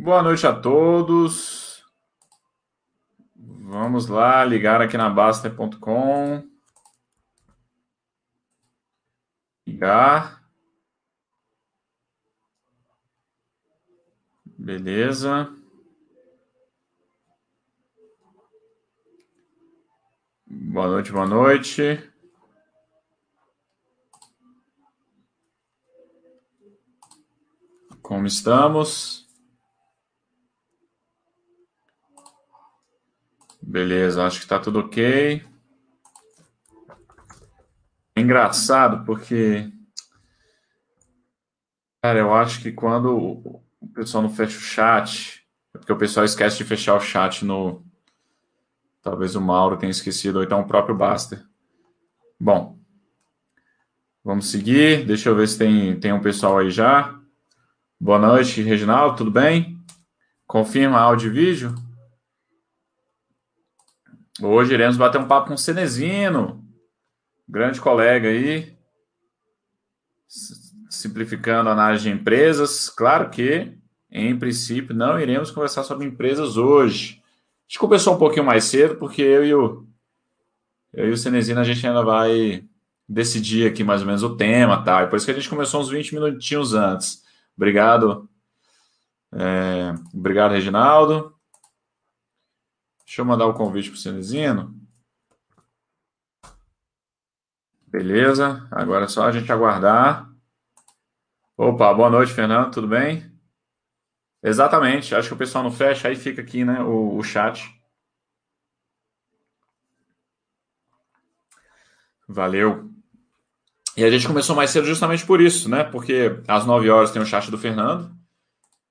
Boa noite a todos. Vamos lá, ligar aqui na Baster.com. Ligar. Beleza. Boa noite, boa noite. Como estamos? Beleza, acho que está tudo ok. É engraçado porque, cara, eu acho que quando o pessoal não fecha o chat, é porque o pessoal esquece de fechar o chat no. Talvez o Mauro tenha esquecido, ou então o próprio Baster. Bom, vamos seguir. Deixa eu ver se tem, tem um pessoal aí já. Boa noite, Reginaldo, tudo bem? Confirma áudio e vídeo? Hoje iremos bater um papo com o Cenezino, grande colega aí, simplificando a análise de empresas. Claro que, em princípio, não iremos conversar sobre empresas hoje. A gente começou um pouquinho mais cedo, porque eu e o, eu e o Cenezino a gente ainda vai decidir aqui mais ou menos o tema, tá? E por isso que a gente começou uns 20 minutinhos antes. Obrigado. É, obrigado, Reginaldo. Deixa eu mandar o convite para o Cenezino. Beleza, agora é só a gente aguardar. Opa, boa noite, Fernando, tudo bem? Exatamente, acho que o pessoal não fecha, aí fica aqui né, o, o chat. Valeu. E a gente começou mais cedo justamente por isso, né? Porque às 9 horas tem o chat do Fernando.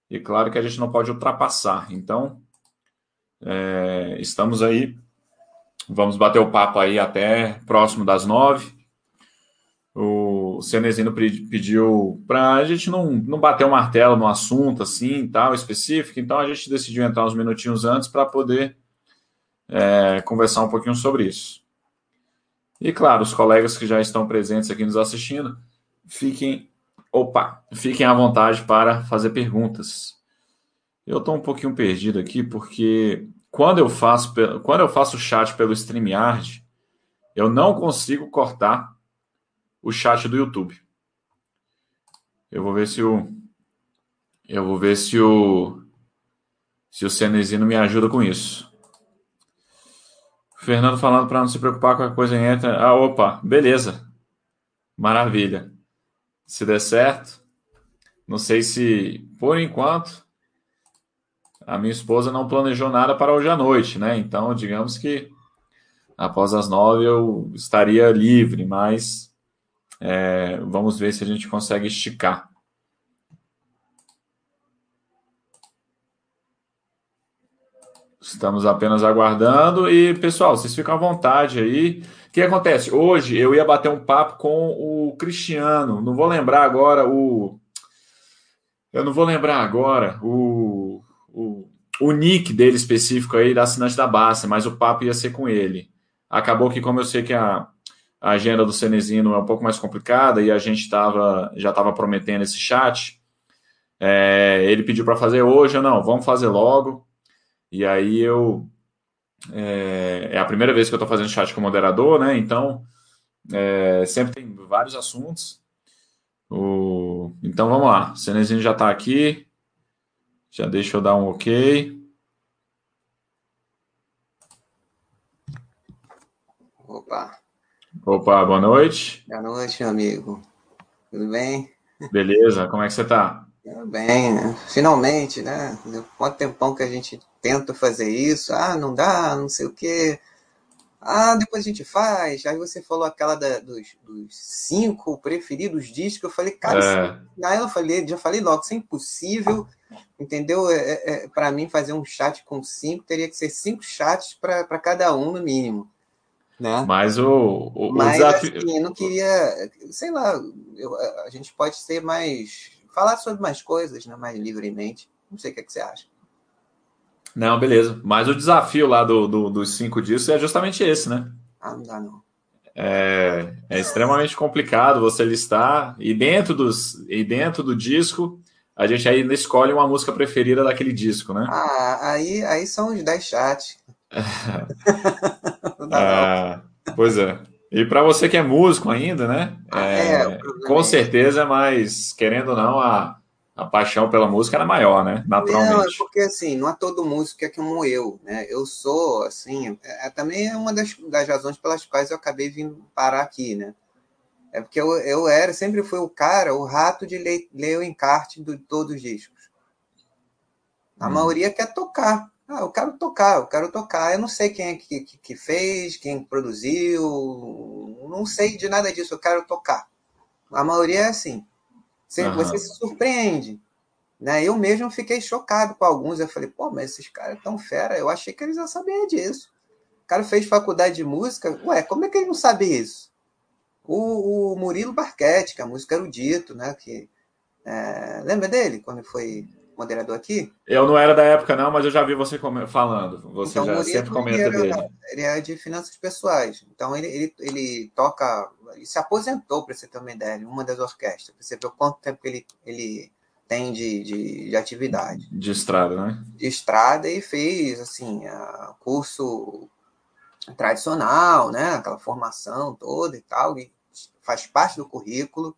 E claro que a gente não pode ultrapassar. Então, é, estamos aí. Vamos bater o papo aí até próximo das 9. O Cenezino pediu para a gente não, não bater o martelo no assunto assim, tal, específico. Então, a gente decidiu entrar uns minutinhos antes para poder é, conversar um pouquinho sobre isso. E claro, os colegas que já estão presentes aqui nos assistindo, fiquem, opa, fiquem à vontade para fazer perguntas. Eu estou um pouquinho perdido aqui porque quando eu faço quando eu faço chat pelo StreamYard, eu não consigo cortar o chat do YouTube. Eu vou ver se o eu vou ver se o se o Cenezino me ajuda com isso. Fernando falando para não se preocupar com a coisa entra. Ah, opa, beleza. Maravilha. Se der certo, não sei se, por enquanto, a minha esposa não planejou nada para hoje à noite, né? Então, digamos que após as nove eu estaria livre, mas é, vamos ver se a gente consegue esticar. Estamos apenas aguardando. E, pessoal, vocês ficam à vontade aí. O que acontece? Hoje eu ia bater um papo com o Cristiano. Não vou lembrar agora o. Eu não vou lembrar agora o, o, nick dele específico aí da assinante da Basta, mas o papo ia ser com ele. Acabou que, como eu sei que a, a agenda do Cenezino é um pouco mais complicada e a gente tava, já estava prometendo esse chat, é, ele pediu para fazer hoje. Eu não, vamos fazer logo. E aí eu. É, é a primeira vez que eu estou fazendo chat com moderador, né? Então, é, sempre tem vários assuntos. O, então vamos lá. O Cenezinho já está aqui. Já deixa eu dar um ok. Opa. Opa, boa noite. Boa noite, meu amigo. Tudo bem? Beleza, como é que você está? Bem, né? finalmente, né? Quanto tempão que a gente tenta fazer isso? Ah, não dá, não sei o quê. Ah, depois a gente faz. Aí você falou aquela da, dos, dos, cinco preferidos discos. Eu falei, cara, é. aí eu falei, já falei logo, isso é impossível, entendeu? É, é, é para mim, fazer um chat com cinco teria que ser cinco chats para cada um, no mínimo. Né? Mas o, o, Mas, o desafio. Assim, eu não queria, sei lá, eu, a gente pode ser mais falar sobre mais coisas, né, mais livremente. Não sei o que, é que você acha. Não, beleza. Mas o desafio lá do, do, dos cinco discos é justamente esse, né? Ah, não dá não. É, é extremamente complicado você listar e dentro dos e dentro do disco a gente aí escolhe uma música preferida daquele disco, né? Ah, aí, aí são os 10 chats. ah, pois é. E para você que é músico ainda, né? Ah, é, é, com é certeza, mas querendo ou não, a, a paixão pela música era maior, né? Naturalmente. Não, é porque assim, não é todo músico que é como eu, né? Eu sou, assim, é, também é uma das, das razões pelas quais eu acabei vindo parar aqui, né? É porque eu, eu era, sempre fui o cara, o rato de ler, ler o encarte de todos os discos. A hum. maioria quer tocar. Ah, eu quero tocar, eu quero tocar. Eu não sei quem é que, que, que fez, quem produziu, não sei de nada disso, eu quero tocar. A maioria é assim. Você, uhum. você se surpreende. Né? Eu mesmo fiquei chocado com alguns. Eu falei, pô, mas esses caras tão fera, eu achei que eles já sabiam disso. O cara fez faculdade de música, ué, como é que ele não sabe isso? O, o Murilo Barquete, que é a música erudito, né? Que, é, lembra dele, quando foi moderador aqui? Eu não era da época, não, mas eu já vi você falando. Você então, já Murilo, sempre comenta ele dele. Ele é de finanças pessoais. Então ele, ele, ele toca. Ele se aposentou, para você ter uma ideia, em uma das orquestras. Pra você ver quanto tempo que ele, ele tem de, de, de, atividade. De estrada, né? De estrada e fez, assim, curso tradicional, né? Aquela formação toda e tal. E faz parte do currículo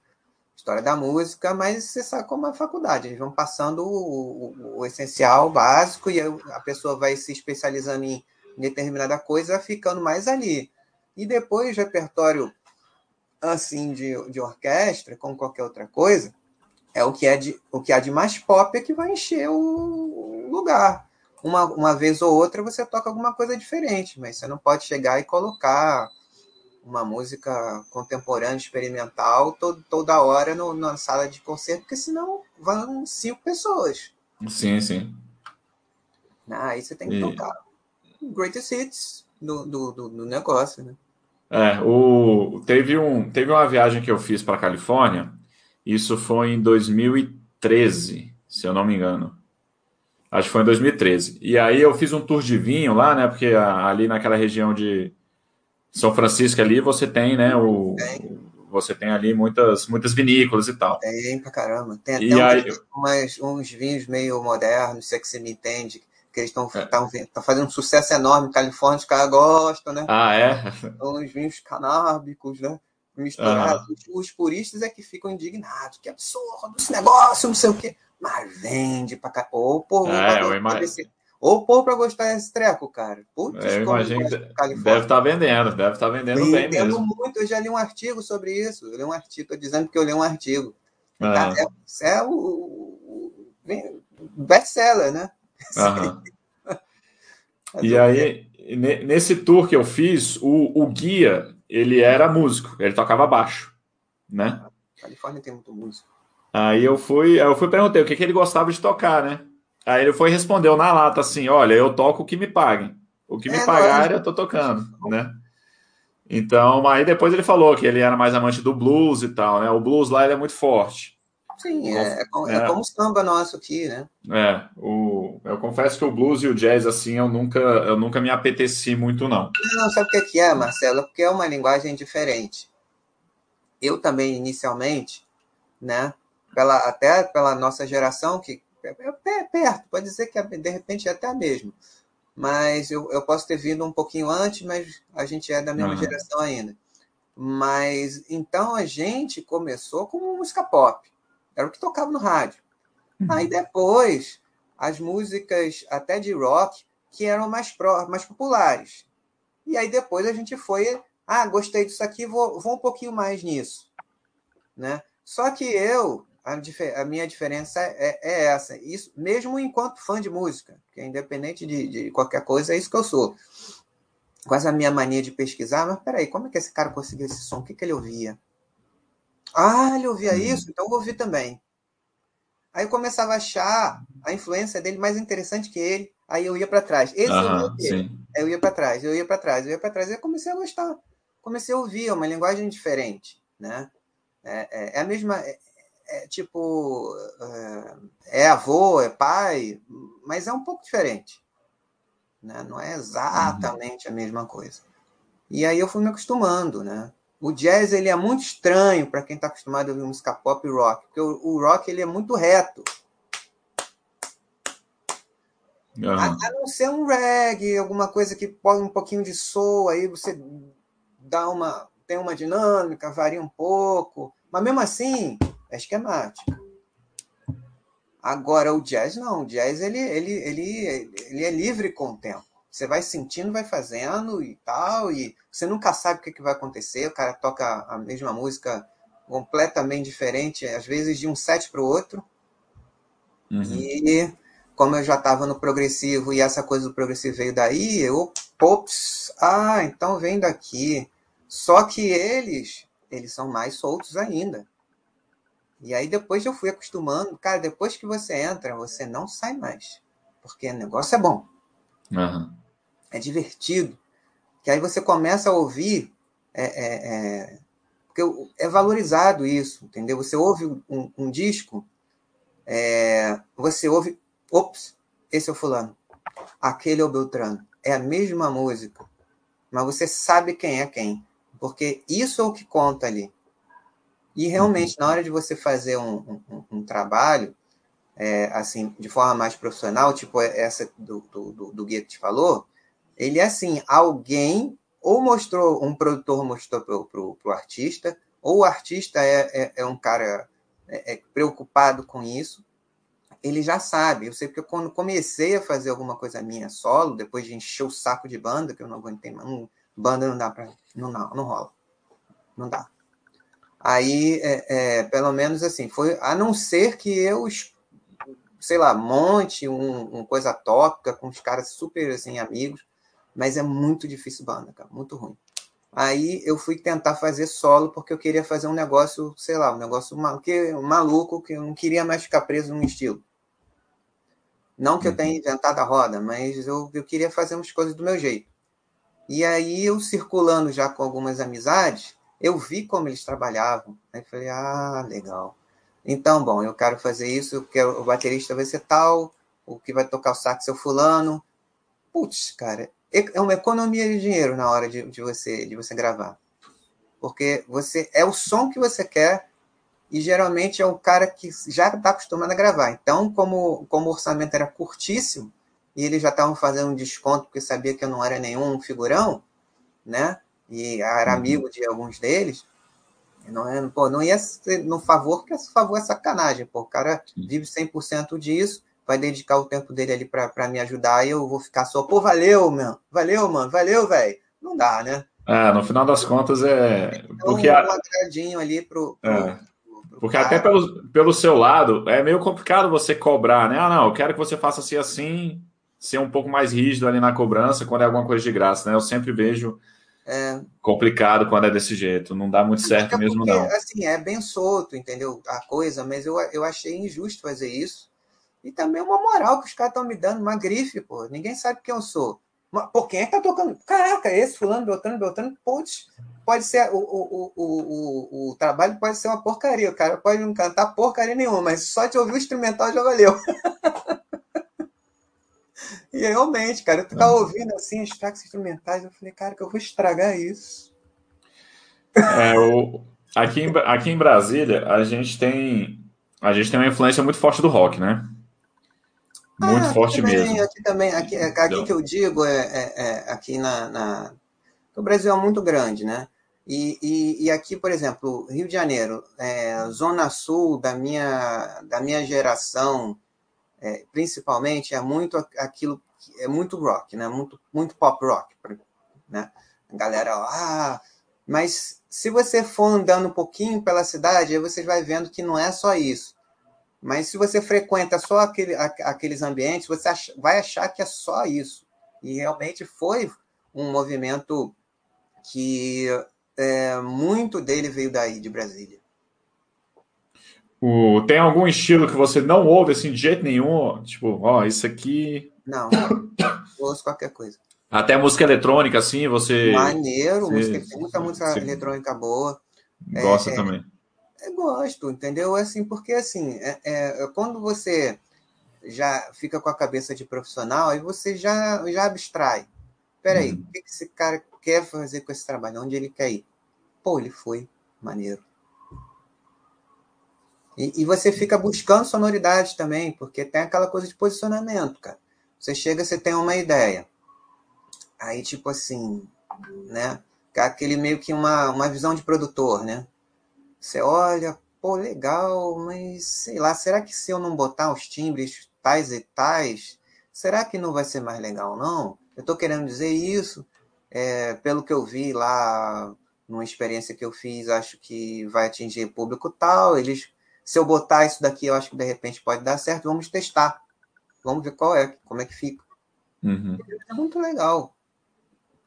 história da música, mas você sabe como é a faculdade, eles vão passando o, o, o essencial, o básico, e a pessoa vai se especializando em determinada coisa, ficando mais ali. E depois, repertório assim de, de orquestra, como qualquer outra coisa, é o que, é de, o que há de mais pop é que vai encher o lugar. Uma, uma vez ou outra você toca alguma coisa diferente, mas você não pode chegar e colocar uma música contemporânea, experimental, todo, toda hora no, na sala de concerto, porque senão vão cinco pessoas. Sim, sim. Ah, aí você tem que e... tocar greatest hits do, do, do, do, negócio, né? É, o, teve, um, teve uma viagem que eu fiz para Califórnia, isso foi em 2013, se eu não me engano. Acho que foi em 2013. E aí eu fiz um tour de vinho lá, né? Porque ali naquela região de, são Francisco ali você tem, né, o, tem. você tem ali muitas, muitas vinícolas e tal. Tem pra caramba. Tem até e uns, aí... umas, uns vinhos meio modernos, se é que você me entende, que eles estão é. fazendo um sucesso enorme Califórnia, os caras gostam, né? Ah, é? Uns vinhos canábicos, né? Misturados. Uhum. Os puristas é que ficam indignados. Que absurdo esse negócio, não sei o quê. Mas vende pra cá. Ô, porra, é, eu. Ou pôr para gostar desse treco, cara. Putz, é, eu imagino que deve estar tá vendendo, deve estar tá vendendo bem, bem mesmo. muito, eu já li um artigo sobre isso. Eu li um artigo, estou dizendo que eu li um artigo. Ah. É, é, o, o, o best-seller, né? e aí, nesse tour que eu fiz, o, o guia, ele era músico, ele tocava baixo, né? Califórnia tem muito músico. Aí eu fui, eu fui perguntei o que, que ele gostava de tocar, né? Aí ele foi e respondeu na lata assim: olha, eu toco o que me paguem. O que me é, pagarem, eu tô tocando, né? Então, aí depois ele falou que ele era mais amante do blues e tal, né? O blues lá ele é muito forte. Sim, é, é, como, é, é como o samba nosso aqui, né? É, o, eu confesso que o blues e o jazz, assim, eu nunca, eu nunca me apeteci muito, não. Não, sabe o que é, Marcelo? Porque é uma linguagem diferente. Eu também, inicialmente, né? Pela, até pela nossa geração, que é, é perto, pode dizer que é, de repente é até a mesma. Mas eu, eu posso ter vindo um pouquinho antes, mas a gente é da mesma uhum. geração ainda. Mas então a gente começou com música pop. Era o que tocava no rádio. Uhum. Aí depois, as músicas até de rock, que eram mais, pro, mais populares. E aí depois a gente foi, ah, gostei disso aqui, vou, vou um pouquinho mais nisso. Né? Só que eu a, a minha diferença é, é, essa. Isso, mesmo enquanto fã de música, que é independente de, de qualquer coisa, é isso que eu sou. Quase a minha mania de pesquisar, mas peraí, como é que esse cara conseguiu esse som? O que, que ele ouvia? Ah, ele ouvia hum. isso? Então eu vou ouvir também. Aí eu começava a achar a influência dele mais interessante que ele. Aí eu ia para trás. Esse uhum, eu, ia eu ia para trás, eu ia para trás, eu ia para trás. Aí eu comecei a gostar. Comecei a ouvir, é uma linguagem diferente, né? É, é, é a mesma. É, é tipo, é, é avô, é pai, mas é um pouco diferente. Né? Não é exatamente a mesma coisa. E aí eu fui me acostumando, né? O jazz ele é muito estranho para quem está acostumado a ouvir música pop e rock, porque o, o rock ele é muito reto. Uhum. A, a, não ser um reggae, alguma coisa que põe um pouquinho de soul, aí você dá uma, tem uma dinâmica, varia um pouco, mas mesmo assim é esquemático. Agora o jazz não, o jazz ele, ele, ele, ele é livre com o tempo. Você vai sentindo, vai fazendo e tal, e você nunca sabe o que, que vai acontecer. O cara toca a mesma música completamente diferente, às vezes de um set para o outro. Uhum. E como eu já estava no progressivo e essa coisa do progressivo veio daí, eu, ops, ah, então vem daqui. Só que eles, eles são mais soltos ainda. E aí depois eu fui acostumando. Cara, depois que você entra, você não sai mais. Porque o negócio é bom. Uhum. É divertido. Que aí você começa a ouvir. É, é, é, porque é valorizado isso, entendeu? Você ouve um, um disco, é, você ouve. Ops, esse é o fulano. Aquele é o Beltrano. É a mesma música. Mas você sabe quem é quem. Porque isso é o que conta ali. E realmente, na hora de você fazer um, um, um trabalho, é, assim, de forma mais profissional, tipo essa do, do, do Guia que te falou, ele é assim, alguém ou mostrou, um produtor mostrou para o artista, ou o artista é, é, é um cara é, é, preocupado com isso, ele já sabe. Eu sei porque quando comecei a fazer alguma coisa minha solo, depois de encher o saco de banda, que eu não aguentei, um, banda não dá para. Não, não, não rola. Não dá. Aí, é, é, pelo menos assim, foi a não ser que eu, sei lá, monte um, um coisa tópica com os caras super assim, amigos, mas é muito difícil banda, cara, muito ruim. Aí eu fui tentar fazer solo porque eu queria fazer um negócio, sei lá, um negócio que, maluco, que eu não queria mais ficar preso num estilo. Não que eu tenha uhum. inventado a roda, mas eu, eu queria fazer umas coisas do meu jeito. E aí eu circulando já com algumas amizades, eu vi como eles trabalhavam. Aí falei, ah, legal. Então, bom, eu quero fazer isso, eu quero, o baterista vai ser tal, o que vai tocar o sax é o fulano. Putz, cara, é uma economia de dinheiro na hora de, de, você, de você gravar. Porque você é o som que você quer e geralmente é o cara que já está acostumado a gravar. Então, como, como o orçamento era curtíssimo e eles já estavam fazendo um desconto porque sabia que eu não era nenhum figurão, né? e era uhum. amigo de alguns deles, não, é, pô, não ia ser no favor, porque favor é sacanagem, pô, o cara vive 100% disso, vai dedicar o tempo dele ali para me ajudar e eu vou ficar só, pô, valeu, mano, valeu, mano, valeu, velho. Não dá, né? É, no final das contas é. Então, porque um agradinho ali pro. pro, é. porque cara. até pelo, pelo seu lado, é meio complicado você cobrar, né? Ah, não, eu quero que você faça assim, assim, ser um pouco mais rígido ali na cobrança quando é alguma coisa de graça, né? Eu sempre vejo é... Complicado quando é desse jeito, não dá muito certo mesmo, porque, não. Assim, é bem solto, entendeu? A coisa, mas eu, eu achei injusto fazer isso. E também uma moral que os caras estão me dando, uma grife, pô. Ninguém sabe quem eu sou. Pô, quem é que tá tocando? Caraca, esse fulano, Beltrano, Beltrano, putz, pode ser, o, o, o, o, trabalho pode ser uma porcaria, o cara pode não cantar porcaria nenhuma, mas só de ouvir o instrumental já valeu. E realmente, cara, eu ficava ouvindo assim os tracks instrumentais, eu falei, cara, que eu vou estragar isso. É, o, aqui, em, aqui em Brasília, a gente tem a gente tem uma influência muito forte do rock, né? Muito ah, forte também, mesmo. Aqui também, aqui, aqui que eu digo é, é, é aqui na, na, O Brasil é muito grande, né? E, e, e aqui, por exemplo, Rio de Janeiro, é, Zona Sul da minha, da minha geração, é, principalmente, é muito aquilo é muito rock, né? Muito, muito pop rock, né? A galera, ah, mas se você for andando um pouquinho pela cidade, aí você vai vendo que não é só isso. Mas se você frequenta só aquele, aqueles ambientes, você vai achar que é só isso. E realmente foi um movimento que é, muito dele veio daí, de Brasília. O, tem algum estilo que você não ouve assim de jeito nenhum? Tipo, ó, isso aqui. Não, ouço qualquer coisa. Até música eletrônica, assim, você. Maneiro, você, música, tem muita música eletrônica boa. Gosta é, também. É, gosto, entendeu? Assim, porque assim, é, é, quando você já fica com a cabeça de profissional, aí você já, já abstrai. Peraí, uhum. o que esse cara quer fazer com esse trabalho? Onde ele quer ir? Pô, ele foi maneiro. E, e, você fica buscando sonoridade também, porque tem aquela coisa de posicionamento, cara. Você chega, você tem uma ideia. Aí, tipo assim, né? Aquele meio que uma, uma visão de produtor, né? Você olha, pô, legal, mas sei lá, será que se eu não botar os timbres tais e tais, será que não vai ser mais legal, não? Eu tô querendo dizer isso, é, pelo que eu vi lá numa experiência que eu fiz, acho que vai atingir público tal. Eles, se eu botar isso daqui, eu acho que de repente pode dar certo. Vamos testar. Vamos ver qual é, como é que fica. Uhum. É muito legal.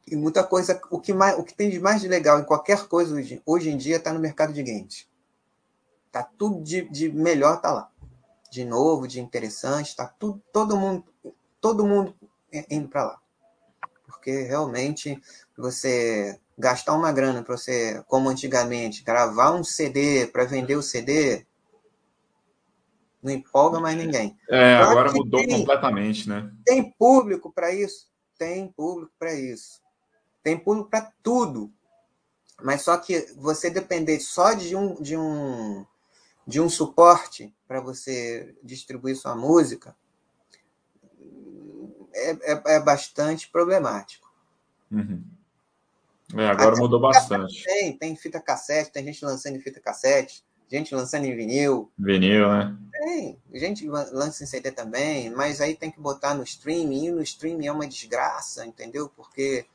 E muita coisa, o que, mais, o que tem de mais de legal em qualquer coisa hoje, hoje em dia está no mercado de games. Tá tudo de, de melhor tá lá. De novo, de interessante, tá tudo, todo mundo, todo mundo indo para lá. Porque realmente você gastar uma grana para você, como antigamente, gravar um CD para vender o CD, não empolga mais ninguém. É, agora mudou tem, completamente, né? Tem público para isso? Tem público para isso. Tem público para tudo. Mas só que você depender só de um, de um, de um suporte para você distribuir sua música é, é, é bastante problemático. Uhum. É, agora Até mudou bastante. Tem, tem fita cassete, tem gente lançando em fita cassete, gente lançando em vinil. Vinil, né? Tem, gente lança em CD também, mas aí tem que botar no streaming, e no streaming é uma desgraça, entendeu? Porque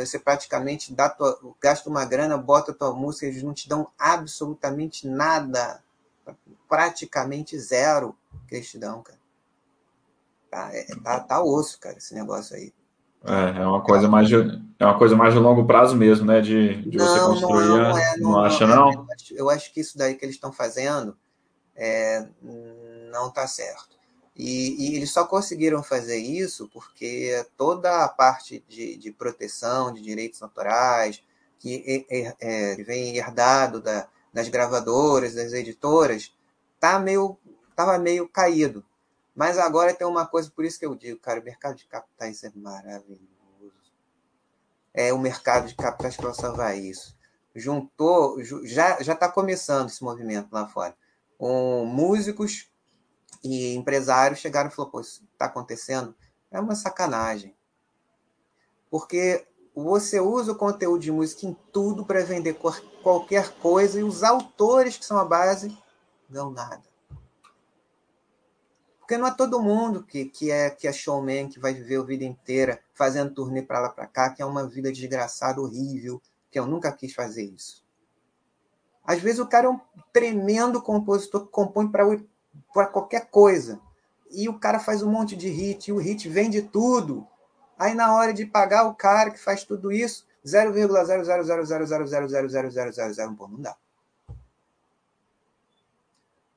você praticamente dá tua, gasta uma grana, bota a tua música, eles não te dão absolutamente nada, praticamente zero que eles te dão, cara. Tá, é, tá, tá osso, cara, esse negócio aí. É, é uma coisa mais de, é uma coisa mais de longo prazo mesmo, né? De, de não, você construir. Não, não, é, não, não acha, não? Eu acho, eu acho, que isso daí que eles estão fazendo é, não está certo. E, e, eles só conseguiram fazer isso porque toda a parte de, de proteção de direitos autorais, que é, é, vem herdado da, das gravadoras, das editoras, tá meio, estava meio caído. Mas agora tem uma coisa, por isso que eu digo, cara, o mercado de capitais é maravilhoso. É o mercado de capitais que vai salvar isso. Juntou, já já está começando esse movimento lá fora. Um, músicos e empresários chegaram e falaram: pô, isso está acontecendo? É uma sacanagem. Porque você usa o conteúdo de música em tudo para vender qualquer coisa e os autores que são a base não nada. Porque não é todo mundo que, que, é, que é showman, que vai viver a vida inteira fazendo turnê para lá para cá, que é uma vida desgraçada, horrível, que eu nunca quis fazer isso. Às vezes o cara é um tremendo compositor que compõe para qualquer coisa. E o cara faz um monte de hit, e o hit vende tudo. Aí na hora de pagar o cara que faz tudo isso, 0,0000000000001, pô, não dá.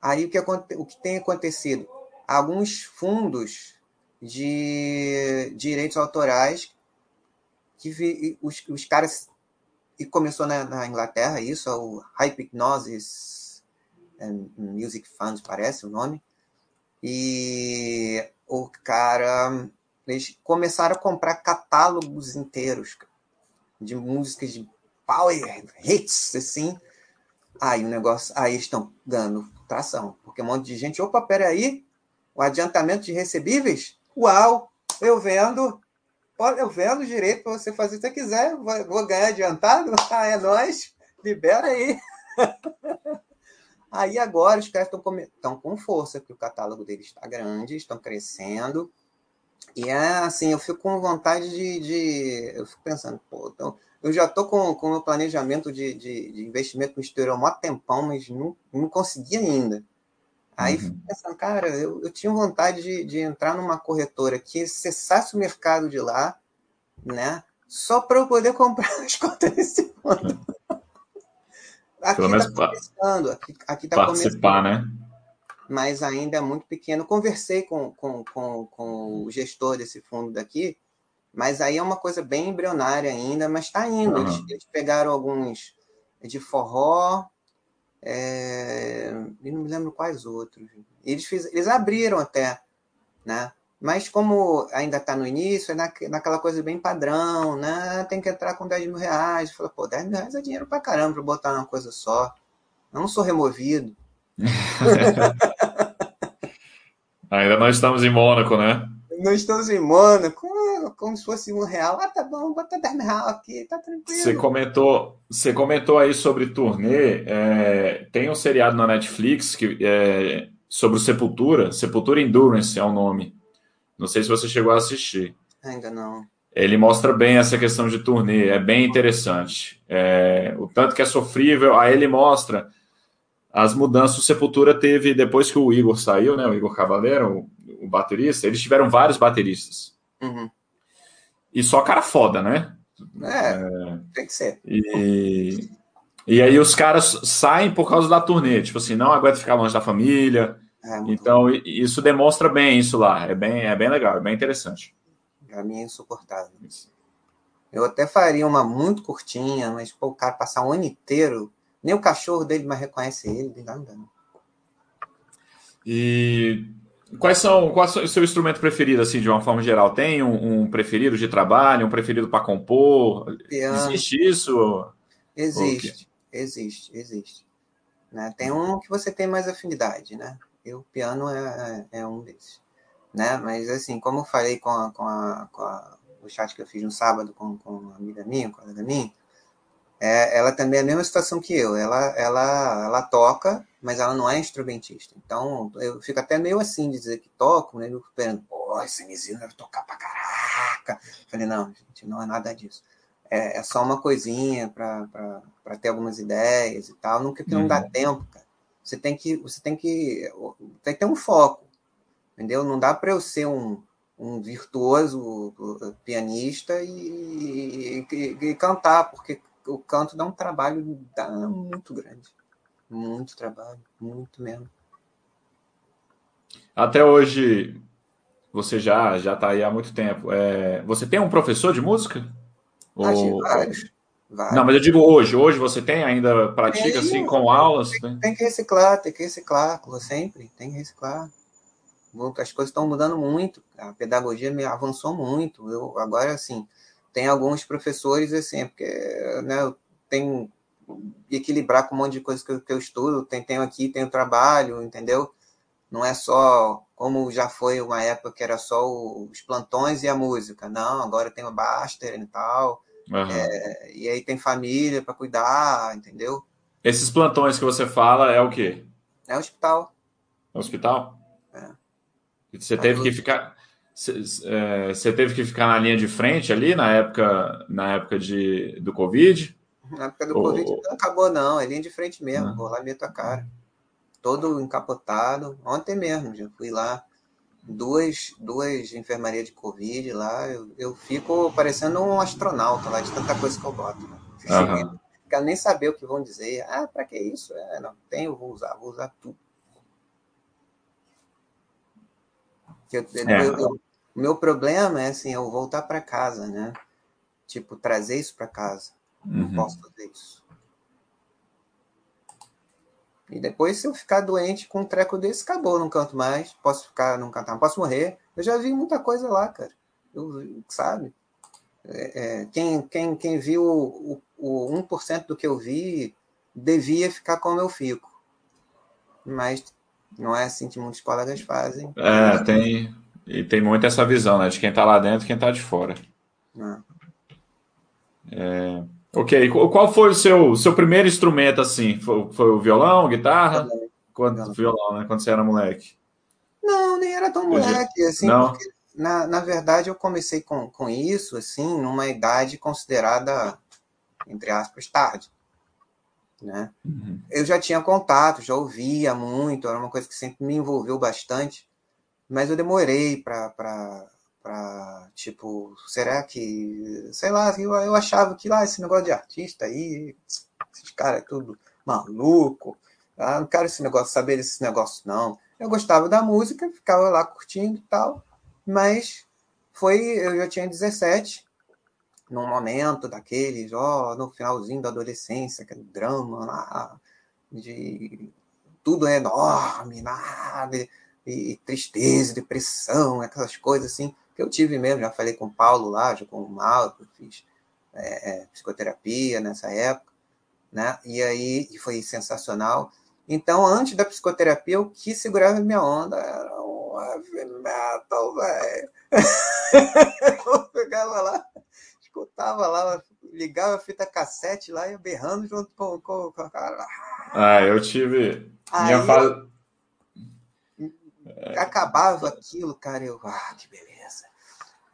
Aí o que, o que tem acontecido? alguns fundos de direitos autorais que os, os caras e começou na, na, Inglaterra isso, o Hypnosis Music Fund, parece o nome. E o cara eles começaram a comprar catálogos inteiros de músicas de power hits assim. Aí o negócio, aí estão dando tração, porque um monte de gente, opa, peraí, o adiantamento de recebíveis? Uau! Eu vendo, eu vendo direito para você fazer o que você quiser, vou ganhar adiantado? Ah, é nós, libera aí. Aí agora os caras estão com força, porque o catálogo deles está grande, estão crescendo. E é assim, eu fico com vontade de. de eu fico pensando, pô, então, eu já estou com o meu planejamento de, de, de, investimento no exterior há um tempão, mas não, não consegui ainda. Aí uhum. pensando, cara, eu, eu tinha vontade de, de entrar numa corretora que cessasse o mercado de lá, né? Só para eu poder comprar as cotas desse fundo. Aqui está começando, aqui, aqui tá participar, começando, né? Mas ainda é muito pequeno. Conversei com, com, com, com o gestor desse fundo daqui, mas aí é uma coisa bem embrionária ainda, mas está indo. Uhum. Eles, eles pegaram alguns de forró, é, e não me lembro quais outros. Eles, fiz, eles abriram até, né? Mas como ainda está no início, é na, naquela coisa bem padrão, né? Tem que entrar com 10 mil reais. Fala, pô, 10 mil reais é dinheiro pra caramba pra botar numa coisa só. Eu não sou removido. ainda nós estamos em Mônaco, né? Não estamos em Mônaco, como se fosse um real. Ah, tá bom, bota 10 real aqui, tá tranquilo. Você comentou, você comentou aí sobre turnê. É, tem um seriado na Netflix que é sobre o Sepultura. Sepultura Endurance é o nome. Não sei se você chegou a assistir. Ainda não. Ele mostra bem essa questão de turnê, é bem interessante. É, o tanto que é sofrível, aí ele mostra as mudanças. O Sepultura teve, depois que o Igor saiu, né, o Igor Cavaleiro, o, o baterista, eles tiveram vários bateristas. Uhum. E só cara foda, né? É, é, tem que ser. E, e aí os caras saem por causa da turnê, tipo assim, não aguenta ficar longe da família. É, então bom. isso demonstra bem isso lá, é bem, é bem legal, é bem interessante. Pra mim é insuportável. Eu até faria uma muito curtinha, mas pô, o cara passar um ano inteiro, nem o cachorro dele mais reconhece ele, não. E quais são, qual é o seu instrumento preferido, assim, de uma forma geral? Tem um, um preferido de trabalho, um preferido para compor? Piano. Existe isso? Existe, existe, existe. Né? Tem um que você tem mais afinidade, né? E o piano é, é, é um desses né? Mas assim, como eu falei com, a, com, a, com a, o chat que eu fiz no sábado com, com uma amiga minha, com colega minha, é, ela também é a mesma situação que eu. Ela, ela, ela toca, mas ela não é instrumentista. Então, eu fico até meio assim de dizer que toco, né? Eu fico pensando, pô, esse Nizinho deve tocar pra caraca. falei, não, gente, não é nada disso. É, é só uma coisinha para ter algumas ideias e tal. Nunca que não uhum. dá tempo, cara. Você tem que, você tem que, tem que ter um foco entendeu? Não dá para eu ser um, um virtuoso pianista e, e, e, cantar, porque o canto dá um trabalho dá muito grande. Muito trabalho, muito mesmo. Até hoje, você já já está aí há muito tempo. É, você tem um professor de música? Ou... vários. Não, mas eu digo hoje. Hoje você tem ainda pratica tem, assim com aulas? Tem, tem, que reciclar, tem que reciclar, sempre, tem que reciclar as coisas estão mudando muito, a pedagogia me avançou muito. Eu agora assim, tem alguns professores assim, é porque né, eu tenho equilibrar com um monte de coisa que eu, que eu estudo, tem, tenho aqui, tenho trabalho, entendeu? Não é só como já foi uma época que era só os plantões e a música. Não, agora tem o Baster e tal. Uhum. É, e aí tem família para cuidar, entendeu? Esses plantões que você fala é o quê? É hospital. É hospital? É. Você teve que ficar. É, você teve que ficar na linha de frente ali na época, na época de, do Covid? Na época do Ou... Covid não acabou, não. É linha de frente mesmo. Vou lá meto a cara. Todo encapotado. Ontem mesmo, já fui lá. Duas, duas enfermarias de Covid lá. Eu, eu fico parecendo um astronauta lá, de tanta coisa que eu boto. Né? Uhum. Quero nem saber o que vão dizer. Ah, para que isso? É, não, tenho, vou usar, vou usar tudo. Eu, é. eu, eu, o meu problema é assim, eu voltar para casa, né? Tipo, trazer isso para casa. Uhum. Não posso fazer isso. E depois, se eu ficar doente com um treco desse, acabou, não canto mais. Posso ficar, não cantar, posso morrer. Eu já vi muita coisa lá, cara. Eu, sabe? É, é, quem, quem, quem viu o, o, o 1% do que eu vi devia ficar como eu fico. Mas não é assim que muitos colegas fazem. É, tem. E tem muito essa visão, né? De quem está lá dentro e quem está de fora. É. É, ok. Qual foi o seu, seu primeiro instrumento assim? Foi, foi o violão, guitarra? Violão. Quando, violão, né? Quando você era moleque? Não, nem era tão moleque, assim, não? porque na, na verdade eu comecei com, com isso, assim, numa idade considerada, entre aspas, tarde né? Uhum. Eu já tinha contato, já ouvia muito, era uma coisa que sempre me envolveu bastante, mas eu demorei para tipo, será que, sei lá, eu, eu achava que lá ah, esse negócio de artista aí, esses caras é tudo maluco, ah, não quero esse negócio, saber desse negócio não. Eu gostava da música, ficava lá curtindo e tal, mas foi, eu já tinha 17, num momento daqueles, ó, no finalzinho da adolescência, aquele drama lá, de tudo é enorme, nada, e, e tristeza, depressão, aquelas coisas assim, que eu tive mesmo, já falei com o Paulo lá, já com o Mauro, eu fiz é, é, psicoterapia nessa época, né? E aí e foi sensacional. Então, antes da psicoterapia, o que segurava minha onda era heavy metal, velho. eu pegava lá, escutava lá, ligava a fita cassete lá e berrando junto com, com, com a cara. Ah, eu tive. Aí, minha fase... Acabava aquilo, cara, eu, ah, que beleza.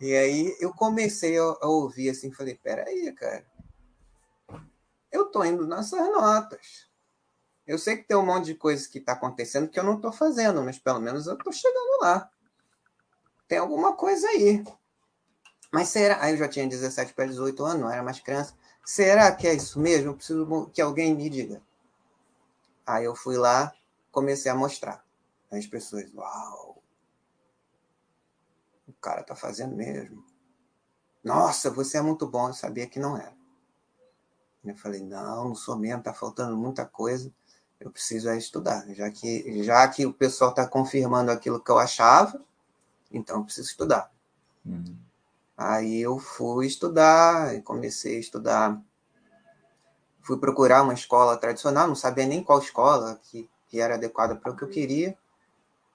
E aí eu comecei a, a ouvir assim, falei, peraí, cara. Eu tô indo nessas notas. Eu sei que tem um monte de coisas que está acontecendo que eu não estou fazendo, mas pelo menos eu estou chegando lá. Tem alguma coisa aí. Mas será? Aí eu já tinha 17 para 18 anos, não era mais criança. Será que é isso mesmo? Eu preciso que alguém me diga. Aí eu fui lá, comecei a mostrar. As pessoas, uau! Cara tá fazendo mesmo. Nossa, você é muito bom. Eu sabia que não era. Eu falei, não, não sou mesmo, tá faltando muita coisa eu preciso é estudar, já que, já que o pessoal está confirmando aquilo que eu achava, então eu preciso estudar. Uhum. Aí eu fui estudar, comecei a estudar, fui procurar uma escola tradicional, não sabia nem qual escola que, que era adequada para o que eu queria.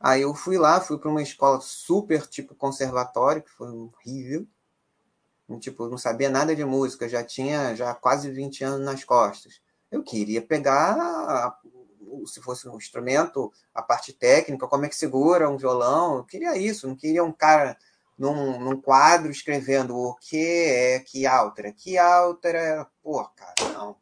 Aí eu fui lá, fui para uma escola super tipo conservatório, que foi horrível. Tipo, não sabia nada de música, já tinha já quase 20 anos nas costas. Eu queria pegar se fosse um instrumento, a parte técnica, como é que segura um violão. Eu queria isso, não queria um cara num, num quadro escrevendo o que é que altera, que altera. Pô, cara, não.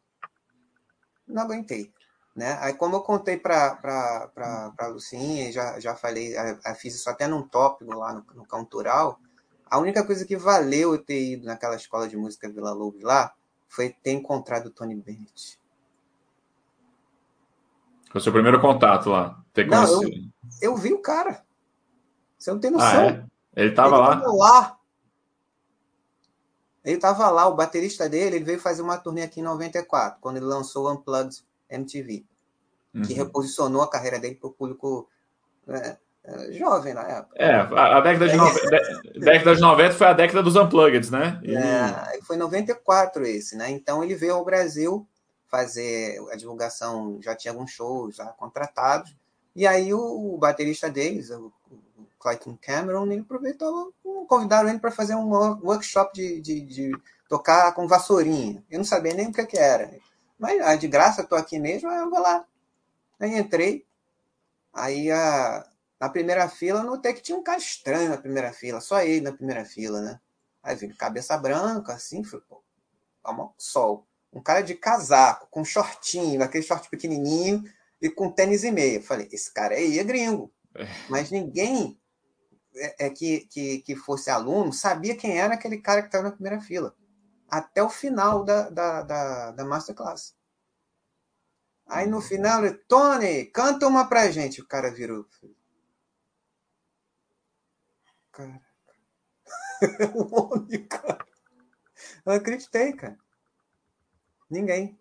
Não aguentei. Né? Aí, como eu contei para a Lucinha, já, já falei, fiz isso até num tópico lá no, no Cantoral, a única coisa que valeu eu ter ido naquela escola de música Vila Lobos lá foi ter encontrado o Tony Bennett. Foi o seu primeiro contato lá. Ter não, eu, eu, vi o cara. Você não tem noção. Ah, é? Ele estava lá? Tava lá. Ele estava lá, o baterista dele, ele veio fazer uma turnê aqui em 94, quando ele lançou o Unplugged MTV, uhum. que reposicionou a carreira dele para o público é, é, jovem na época. É, a, a década, de no... década de 90 foi a década dos Unplugged, né? E... É, foi 94 esse, né? Então ele veio ao Brasil fazer a divulgação, já tinha alguns shows já contratados. E aí o, o baterista deles, o, o Clayton Cameron, ele aproveitou, convidaram ele para fazer um workshop de, de, de, tocar com vassourinha. Eu não sabia nem o que, que era. Mas ah, de graça, estou aqui mesmo, eu vou lá. Aí entrei. Aí a, na primeira fila, eu notei que tinha um cara estranho na primeira fila, só ele na primeira fila, né? Aí vi cabeça branca, assim, falei, pô, toma sol um cara de casaco, com shortinho, aquele short pequenininho e com tênis e meia. Falei, esse cara aí é gringo. É. Mas ninguém é, é, que, que, que fosse aluno sabia quem era aquele cara que estava na primeira fila. Até o final da, da, da, da Masterclass. Aí no final, ele, Tony, canta uma pra gente. O cara virou. Cara. o homem, cara. Eu acreditei, cara. Ninguém.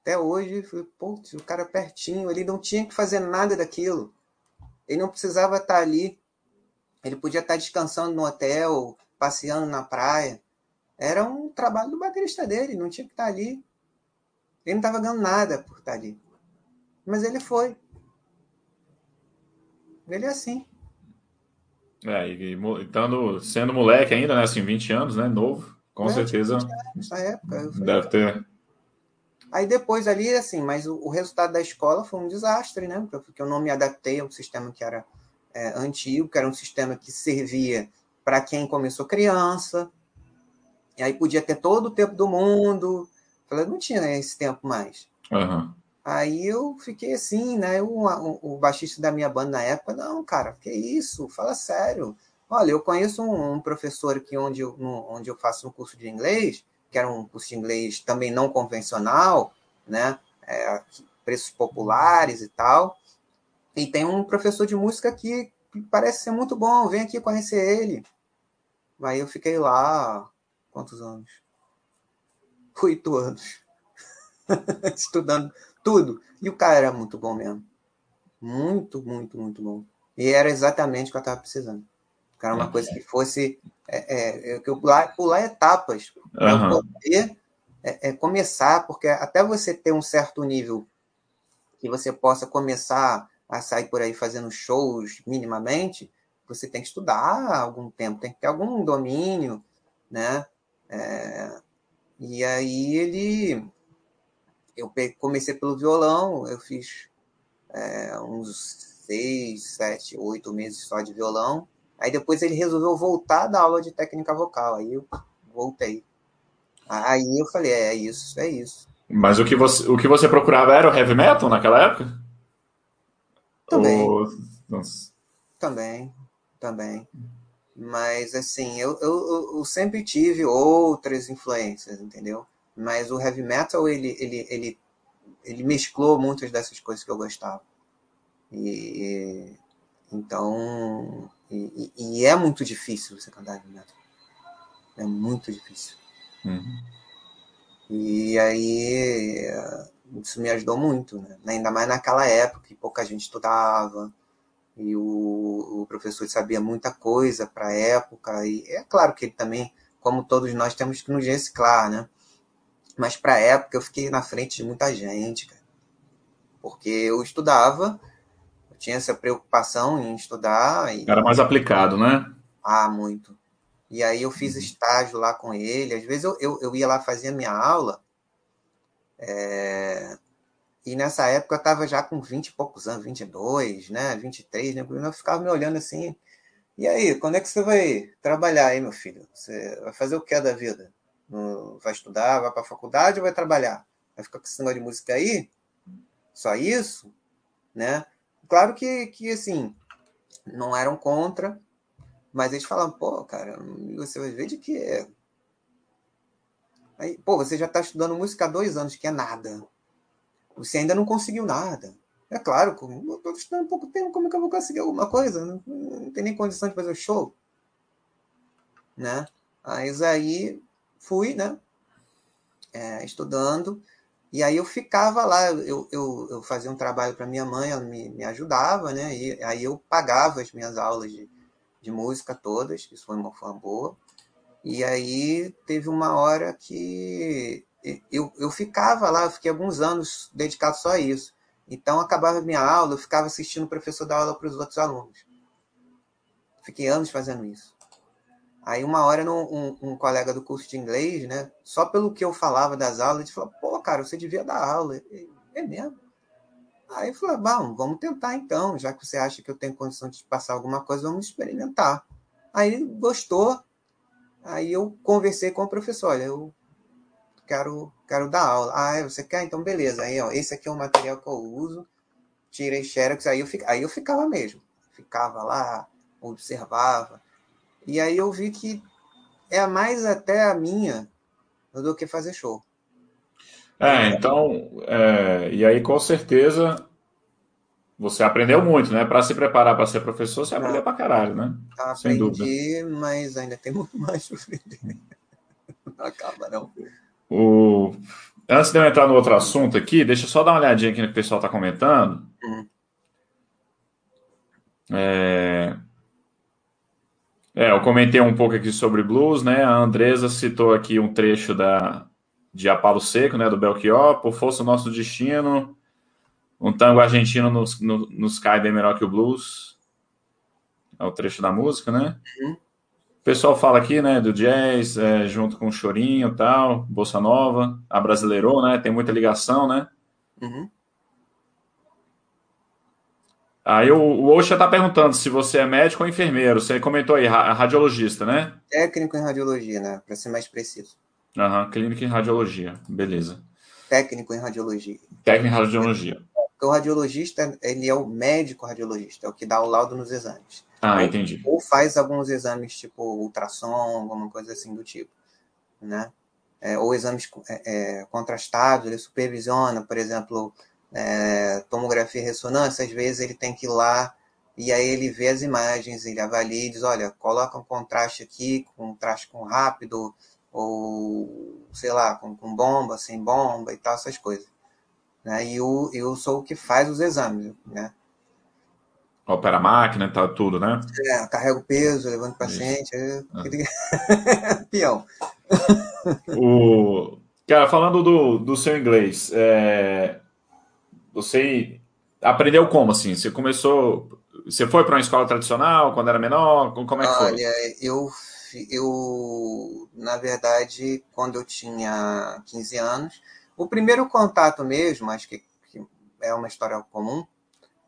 Até hoje, putz, o cara pertinho, ele não tinha que fazer nada daquilo. Ele não precisava estar ali. Ele podia estar descansando no hotel, passeando na praia. Era um trabalho do baterista dele, não tinha que estar ali. Ele não estava ganhando nada por estar ali. Mas ele foi. Ele é assim. É, e sendo moleque ainda, né? Assim, 20 anos, né? Novo, com é, certeza. Nessa época. Deve ter Aí depois ali, assim, mas o, o, resultado da escola foi um desastre, né? Porque eu não me adaptei a um sistema que era é, antigo, que era um sistema que servia para quem começou criança. E aí podia ter todo o tempo do mundo. Falei, não tinha esse tempo mais. Uhum. Aí eu fiquei assim, né? O, o, o, baixista da minha banda na época, não, cara, que isso? Fala sério. Olha, eu conheço um, um professor aqui onde eu, no, onde eu faço um curso de inglês, que era um curso de inglês também não convencional, né? É, preços populares e tal. E tem um professor de música que parece ser muito bom, vem aqui conhecer ele. Aí eu fiquei lá, quantos anos? Oito anos. Estudando tudo. E o cara era muito bom mesmo. Muito, muito, muito bom. E era exatamente o que eu estava precisando. Era uma coisa que fosse é, é, que eu pular, pular etapas para uhum. poder é, é, começar, porque até você ter um certo nível que você possa começar a sair por aí fazendo shows minimamente, você tem que estudar algum tempo, tem que ter algum domínio, né? É, e aí ele. Eu comecei pelo violão, eu fiz é, uns seis, sete, oito meses só de violão. Aí depois ele resolveu voltar da aula de técnica vocal. Aí eu voltei. Aí eu falei, é, é isso, é isso. Mas o que você, o que você procurava era o heavy metal naquela época? Também. Ou... Também, também. Mas, assim, eu, eu, eu sempre tive outras influências, entendeu? Mas o heavy metal, ele, ele, ele, ele mesclou muitas dessas coisas que eu gostava. E, então, e, e, é muito difícil você cantar heavy metal. É muito difícil. Uhum. E aí, isso me ajudou muito, né? Ainda mais naquela época que pouca gente estudava e o, o professor sabia muita coisa para a época. E é claro que ele também, como todos nós, temos que nos reciclar, né? Mas para a época eu fiquei na frente de muita gente, cara. Porque eu estudava, eu tinha essa preocupação em estudar. E... Era mais aplicado, né? Ah, muito. E aí eu fiz uhum. estágio lá com ele. Às vezes eu, eu, eu ia lá fazer minha aula. É... E nessa época eu estava já com 20 e poucos anos, 22, né? 23, né? Eu ficava me olhando assim. E aí, quando é que você vai trabalhar aí, meu filho? Você vai fazer o que da vida? Vai estudar, vai para a faculdade ou vai trabalhar? Vai ficar com esse negócio de música aí? Só isso? Né? Claro que, que assim, não eram contra, mas eles falavam, pô, cara, você vai ver de que é. Aí, pô, você já está estudando música há dois anos, que é nada. Você ainda não conseguiu nada. É claro, estou estudando pouco tempo, como é que eu vou conseguir alguma coisa? Não, não tem nem condição de fazer o show. Né? Mas aí fui, né? É, estudando. E aí eu ficava lá, eu, eu, eu fazia um trabalho para minha mãe, ela me, me ajudava, né? E aí eu pagava as minhas aulas de, de música todas, isso foi uma forma boa. E aí teve uma hora que eu, eu ficava lá, eu fiquei alguns anos dedicado só a isso. Então, acabava minha aula, eu ficava assistindo o professor dar aula para os outros alunos. Fiquei anos fazendo isso. Aí, uma hora, um, um, colega do curso de inglês, né, só pelo que eu falava das aulas, ele falou: pô, cara, você devia dar aula. É mesmo? Aí eu falei: bom, vamos tentar então, já que você acha que eu tenho condição de passar alguma coisa, vamos experimentar. Aí ele gostou, aí eu conversei com o professor: olha, eu quero, quero dar aula. Ah, você quer? Então beleza. Aí, ó, esse aqui é o material que eu uso. Tirei xerox, aí eu, aí eu ficava mesmo. Ficava lá, observava. E aí eu vi que é mais até a minha do que fazer show. É, então, é, e aí com certeza você aprendeu muito, né? Para se preparar para ser professor, você aprendeu para caralho, né? Aprendi, Sem dúvida. mas ainda tem muito mais para aprender. Não acaba, não. O... Antes de eu entrar no outro assunto aqui, deixa eu só dar uma olhadinha aqui no que o pessoal está comentando. Uhum. É... é... eu comentei um pouco aqui sobre blues, né? A Andresa citou aqui um trecho da de Apalo Seco, né? Do Belchior, por força do nosso destino, um tango argentino nos, nos cai bem melhor que o blues. É o trecho da música, né? Uhum. O pessoal fala aqui, né, do jazz, é, junto com o chorinho e tal, bossa nova, a brasileirou, né, tem muita ligação, né? Uhum. Aí o, o Oxa tá perguntando se você é médico ou enfermeiro. Você comentou aí, radiologista, né? Técnico em radiologia, né? Para ser mais preciso. Aham, clínica em radiologia, beleza. Técnico em radiologia. Técnico em radiologia. Porque o radiologista, ele é o médico radiologista, é o que dá o laudo nos exames. Ah, entendi. Ou faz alguns exames, tipo ultrassom, alguma coisa assim do tipo, né? É, ou exames é, é, contrastados, ele supervisiona, por exemplo, é, tomografia e ressonância, às vezes ele tem que ir lá e aí ele vê as imagens, ele avalia e diz, olha, coloca um contraste aqui, contraste com rápido, ou sei lá, com, com bomba, sem bomba e tal, essas coisas. Né? E eu, eu sou o que faz os exames, né? Opera a máquina, tá tudo, né? É, carrega o peso, levanta o paciente. É... Ah. Peão. o... Cara, falando do, do seu inglês, é... você aprendeu como assim? Você começou. Você foi para uma escola tradicional quando era menor? Como é que foi? Olha, eu, eu, na verdade, quando eu tinha 15 anos, o primeiro contato mesmo, acho que, que é uma história comum,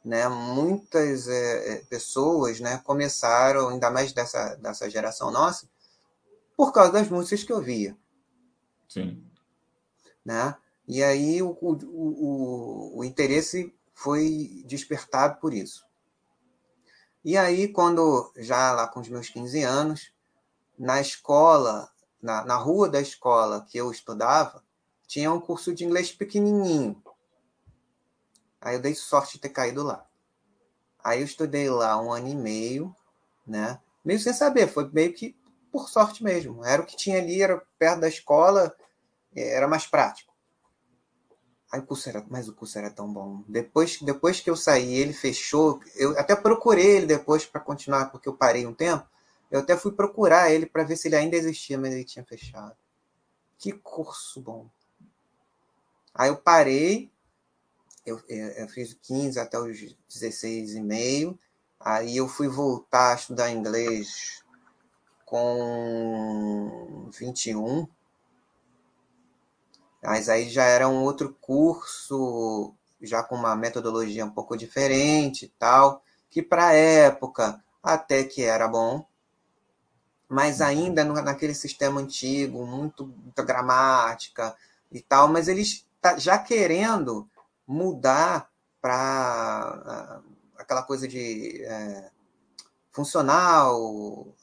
né? Muitas é, pessoas, né, começaram, ainda mais dessa, dessa geração nossa, por causa das músicas que eu via. Sim. Né? E aí o, o, o, o interesse foi despertado por isso. E aí, quando já lá com os meus 15 anos, na escola, na, na rua da escola que eu estudava, tinha um curso de inglês pequenininho. Aí eu dei sorte de ter caído lá. Aí eu estudei lá um ano e meio, né? Meio sem saber, foi meio que por sorte mesmo. Era o que tinha ali, era perto da escola, era mais prático. Aí o curso era, mas o curso era tão bom. Depois, depois que eu saí, ele fechou. Eu até procurei ele depois para continuar, porque eu parei um tempo. Eu até fui procurar ele para ver se ele ainda existia, mas ele tinha fechado. Que curso bom. Aí eu parei, eu, eu fiz 15 até os 16 e meio. Aí eu fui voltar a estudar inglês com 21. Mas aí já era um outro curso, já com uma metodologia um pouco diferente e tal, que para época até que era bom, mas ainda naquele sistema antigo, muito, muita gramática e tal, mas eles tá já querendo mudar para ah, aquela coisa de é, funcional,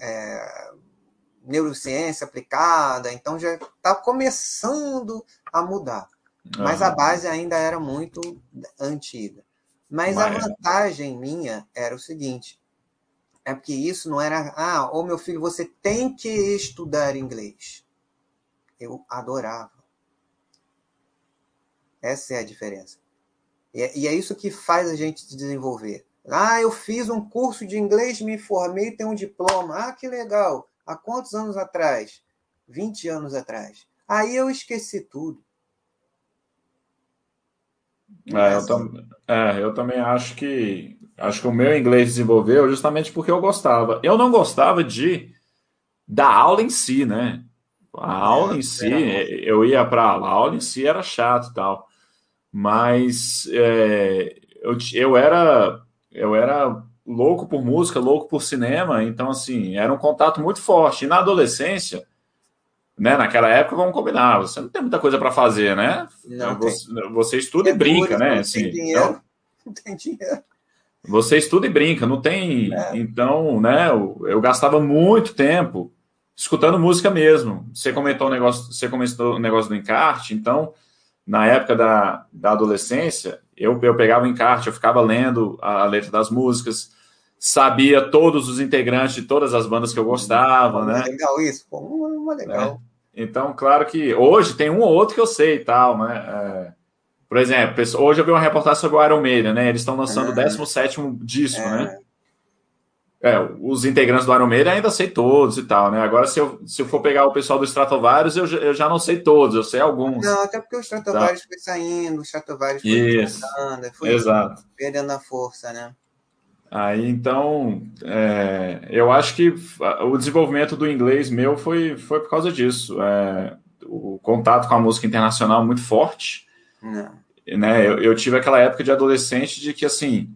é, neurociência aplicada, então já está começando a mudar. Mas a base ainda era muito antiga. Mas, Mas, a vantagem minha era o seguinte: é porque isso não era, ah, ô meu filho, você tem que estudar inglês. Eu adorava. Essa é a diferença. E é, e é isso que faz a gente se desenvolver. Ah, eu fiz um curso de inglês, me formei, tenho um diploma. Ah, que legal. Há quantos anos atrás? 20 anos atrás. Aí eu esqueci tudo. É, eu, tam, é, eu também acho que acho que o meu inglês desenvolveu justamente porque eu gostava. Eu não gostava de da aula em si, né? A aula é, em si, eu ia para a aula em si era chato e tal, mas é, eu, eu era eu era louco por música, louco por cinema, então assim, era um contato muito forte. E na adolescência, né, naquela época, vamos combinar, você não tem muita coisa para fazer, né? Não você, você estuda é e brinca, duro, né? Assim, tem dinheiro. Então, não tem dinheiro. Você estuda e brinca, não tem. É. Então, né, eu, eu, gastava muito tempo escutando música mesmo. Você comentou o negócio, você comentou o negócio do encarte, então, na época da, da adolescência, eu, eu pegava o encarte, eu ficava lendo a, a letra das músicas, sabia todos os integrantes de todas as bandas que eu gostava, né? Legal isso, pô, legal. É. Então, claro que hoje tem um ou outro que eu sei e tal, né? É, por exemplo, hoje eu vi uma reportagem sobre o Iron Maiden, né? Eles estão lançando o 17 disco, é. né? É, os integrantes do Iron Maiden ainda sei todos e tal, né? Agora, se eu, se eu for pegar o pessoal do Stratovarius, eu, eu já não sei todos, eu sei alguns. Não, até porque o Stratovarius tá. foi saindo, o Stratovarius foi Isso. foi Exato. perdendo a força, né? Aí, então, é, eu acho que o desenvolvimento do inglês meu foi, foi por causa disso. É, o contato com a música internacional muito forte. Não. Né? Eu, eu tive aquela época de adolescente de que, assim,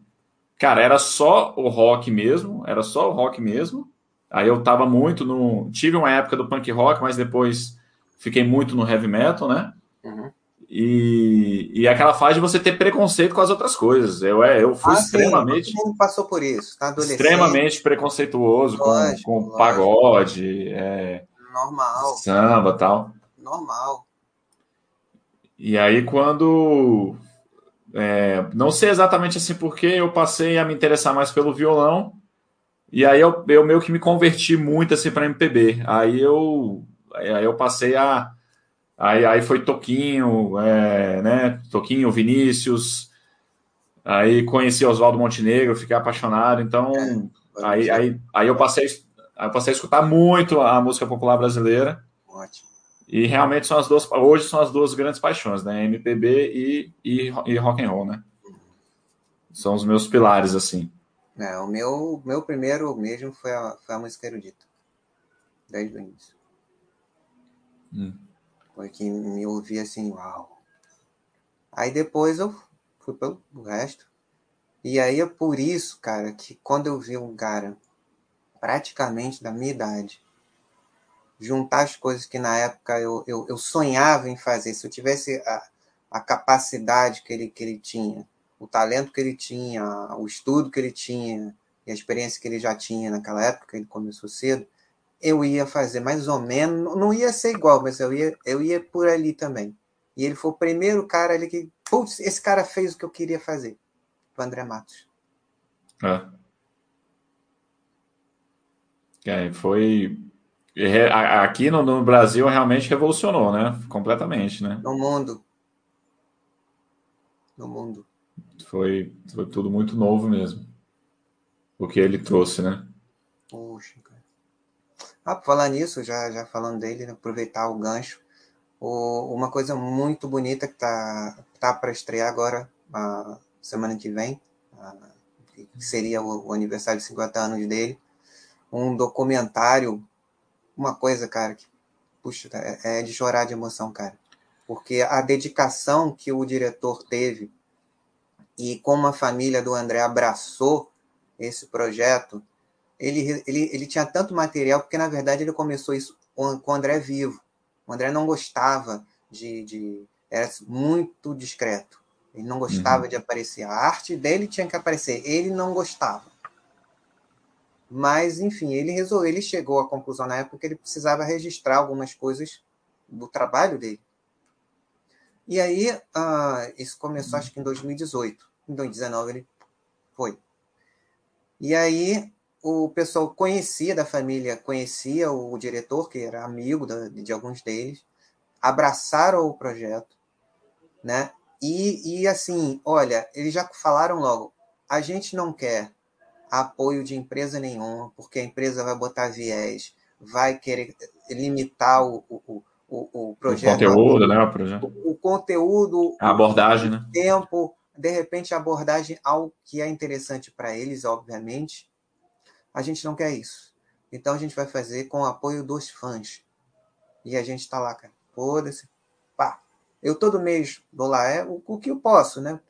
Cara, era só o rock mesmo, era só o rock mesmo. Aí eu tava muito no. Tive uma época do punk rock, mas depois fiquei muito no heavy metal, né? Uhum. E, e aquela fase de você ter preconceito com as outras coisas. Eu, é, eu fui ah, extremamente. Sim, passou por isso, tá Extremamente preconceituoso lógico, com, com pagode, é, normal. Samba tal. Normal. E aí, quando é, não sei exatamente assim porque eu passei a me interessar mais pelo violão e aí eu, eu meio que me converti muito assim para MPB. Aí eu, aí eu passei a aí, aí foi Toquinho, é, né? Toquinho, Vinícius. Aí conheci Oswaldo Montenegro, fiquei apaixonado. Então é, aí, aí, aí eu passei eu passei a escutar muito a música popular brasileira. Ótimo. E realmente são as duas, hoje são as duas grandes paixões, né? MPB e, e, e rock and roll, né? São os meus pilares, assim. É, o meu, meu primeiro mesmo foi a, foi a música erudita. Desde o início. Hum. Foi que me ouvi assim, uau. Aí depois eu fui pelo resto. E aí é por isso, cara, que quando eu vi um cara praticamente da minha idade juntar as coisas que na época eu, eu, eu sonhava em fazer, se eu tivesse a, a capacidade que ele, que ele tinha, o talento que ele tinha, o estudo que ele tinha e a experiência que ele já tinha naquela época, ele começou cedo, eu ia fazer mais ou menos, não ia ser igual, mas eu ia, eu ia por ali também. E ele foi o primeiro cara ali que, putz, esse cara fez o que eu queria fazer, o André Matos. É. É, foi aqui no, no, Brasil realmente revolucionou, né? Completamente, né? No mundo. No mundo. Foi, foi tudo muito novo mesmo. O que ele trouxe, né? Poxa, cara. Ah, por falar nisso, já, já falando dele, né? aproveitar o gancho. O, uma coisa muito bonita que tá, tá para estrear agora, a semana que vem, a, que seria o, o aniversário de 50 anos dele. Um documentário uma coisa, cara, que, puxa, é, é de chorar de emoção, cara. Porque a dedicação que o diretor teve e como a família do André abraçou esse projeto, ele, ele, ele tinha tanto material, porque na verdade ele começou isso com, com o André vivo. O André não gostava de. de era muito discreto. Ele não gostava uhum. de aparecer. A arte dele tinha que aparecer. Ele não gostava. Mas, enfim, ele resolveu, ele chegou à conclusão na época que ele precisava registrar algumas coisas do trabalho dele. E aí, uh, isso começou acho que em 2018. Em 2019 ele foi. E aí, o pessoal conhecia da família, conhecia o diretor, que era amigo de, de alguns deles, abraçaram o projeto, né? E, e assim, olha, eles já falaram logo, a gente não quer apoio de empresa nenhuma, porque a empresa vai botar viés, vai querer limitar o, o, o, o projeto. O conteúdo, né? O, projeto. o, o conteúdo. A abordagem, né? tempo, de repente a abordagem ao que é interessante para eles, obviamente. A gente não quer isso. Então a gente vai fazer com o apoio dos fãs. E a gente está lá, cara. Foda-se. Pá. Eu todo mês dou lá é, o, o que eu posso, né?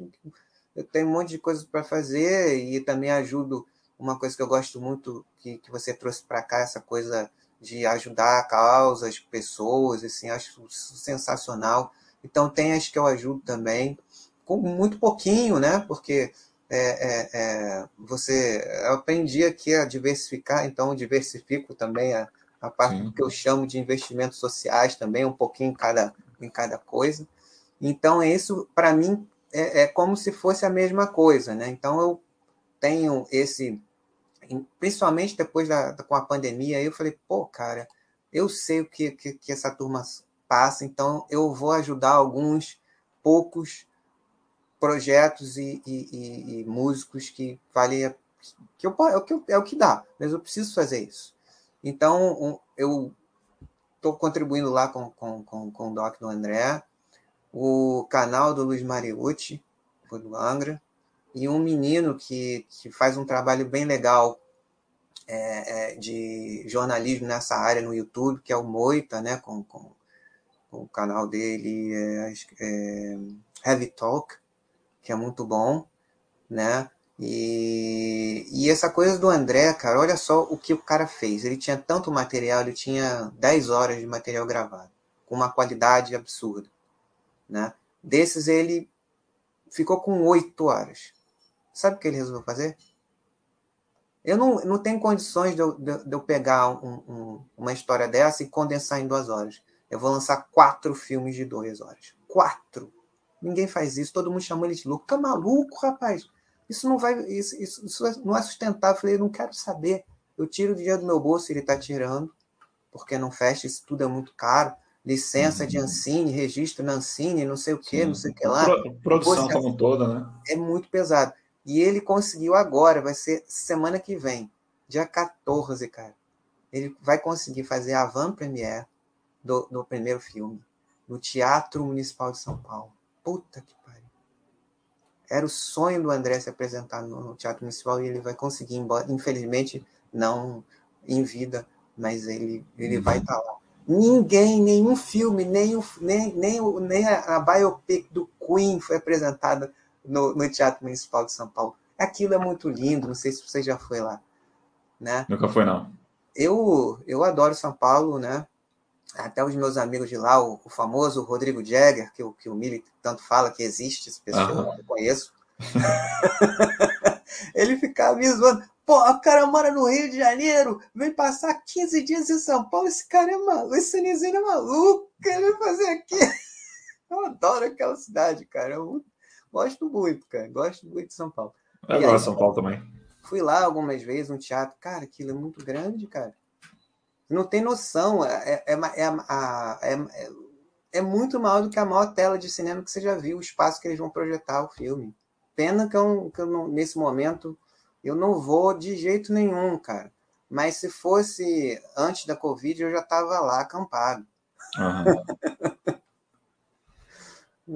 Eu tenho um monte de coisas para fazer e também ajudo. Uma coisa que eu gosto muito que, que você trouxe para cá, essa coisa de ajudar causas, pessoas, assim, acho sensacional. Então tem as que eu ajudo também, com muito pouquinho, né? Porque é, é, é, você eu aprendi aqui a diversificar, então diversifico também a, a parte Sim. que eu chamo de investimentos sociais também, um pouquinho em cada, em cada coisa. Então, isso, para mim, é, é como se fosse a mesma coisa, né? Então eu tenho esse, principalmente depois da, com a pandemia, eu falei, pô, cara, eu sei o que, que, que essa turma passa, então eu vou ajudar alguns poucos projetos e, e, e, e músicos que vale que eu, é, o que, é o que dá, mas eu preciso fazer isso. Então eu estou contribuindo lá com, com, com, com o Doc do André, o canal do Luiz Mariucci, foi do Angra, e um menino que, que faz um trabalho bem legal é, é, de jornalismo nessa área no YouTube, que é o Moita, né, com, com, com o canal dele, é, é, Heavy Talk, que é muito bom, né? E, e essa coisa do André, cara, olha só o que o cara fez. Ele tinha tanto material, ele tinha 10 horas de material gravado, com uma qualidade absurda. Né? Desses, ele ficou com oito horas. Sabe o que ele resolveu fazer? Eu não, não tenho condições de eu, de, de eu pegar um, um, uma história dessa e condensar em duas horas. Eu vou lançar quatro filmes de duas horas. Quatro! Ninguém faz isso, todo mundo chama ele de louco. Tá maluco, rapaz? Isso não vai. Isso, isso, isso não é sustentável. Eu falei, não quero saber. Eu tiro o dinheiro do meu bolso, ele está tirando, porque não fecha, isso tudo é muito caro licença de uhum. Ancine, registro na Ancine, não sei o que, não sei o que lá. produção como toda, né? É muito pesado. E ele conseguiu agora, vai ser semana que vem, dia 14, cara. Ele vai conseguir fazer a van premiere do, do primeiro filme, no Teatro Municipal de São Paulo. Puta que pariu. Era o sonho do André se apresentar no Teatro Municipal e ele vai conseguir, embora, infelizmente, não em vida, mas ele, ele vai estar lá. Ninguém, nenhum filme, nem, o, nem, nem, nem a, a biopic do Queen foi apresentada no, no Teatro Municipal de São Paulo. Aquilo é muito lindo, não sei se você já foi lá. Né? Nunca foi, não. Eu, eu adoro São Paulo, né? Até os meus amigos de lá, o, o famoso Rodrigo Jagger, que, que o Mili tanto fala que existe, essa pessoa, uhum. eu conheço. ele ficava me zoando. Pô, o cara mora no Rio de Janeiro, vem passar 15 dias em São Paulo, esse cara é maluco, esse Nizinho é maluco, que ele vai fazer aqui? Eu adoro aquela cidade, cara. Eu gosto muito, cara. Gosto muito de São Paulo. Eu gosto de São Paulo também. Fui lá algumas vezes, um teatro. Cara, aquilo é muito grande, cara. Não tem noção. É, é, é, é, é, muito maior do que a maior tela de cinema que você já viu, o espaço que eles vão projetar o filme. Pena que eu, que eu não, nesse momento eu não vou de jeito nenhum, cara. Mas se fosse antes da Covid, eu já estava lá acampado. Uhum.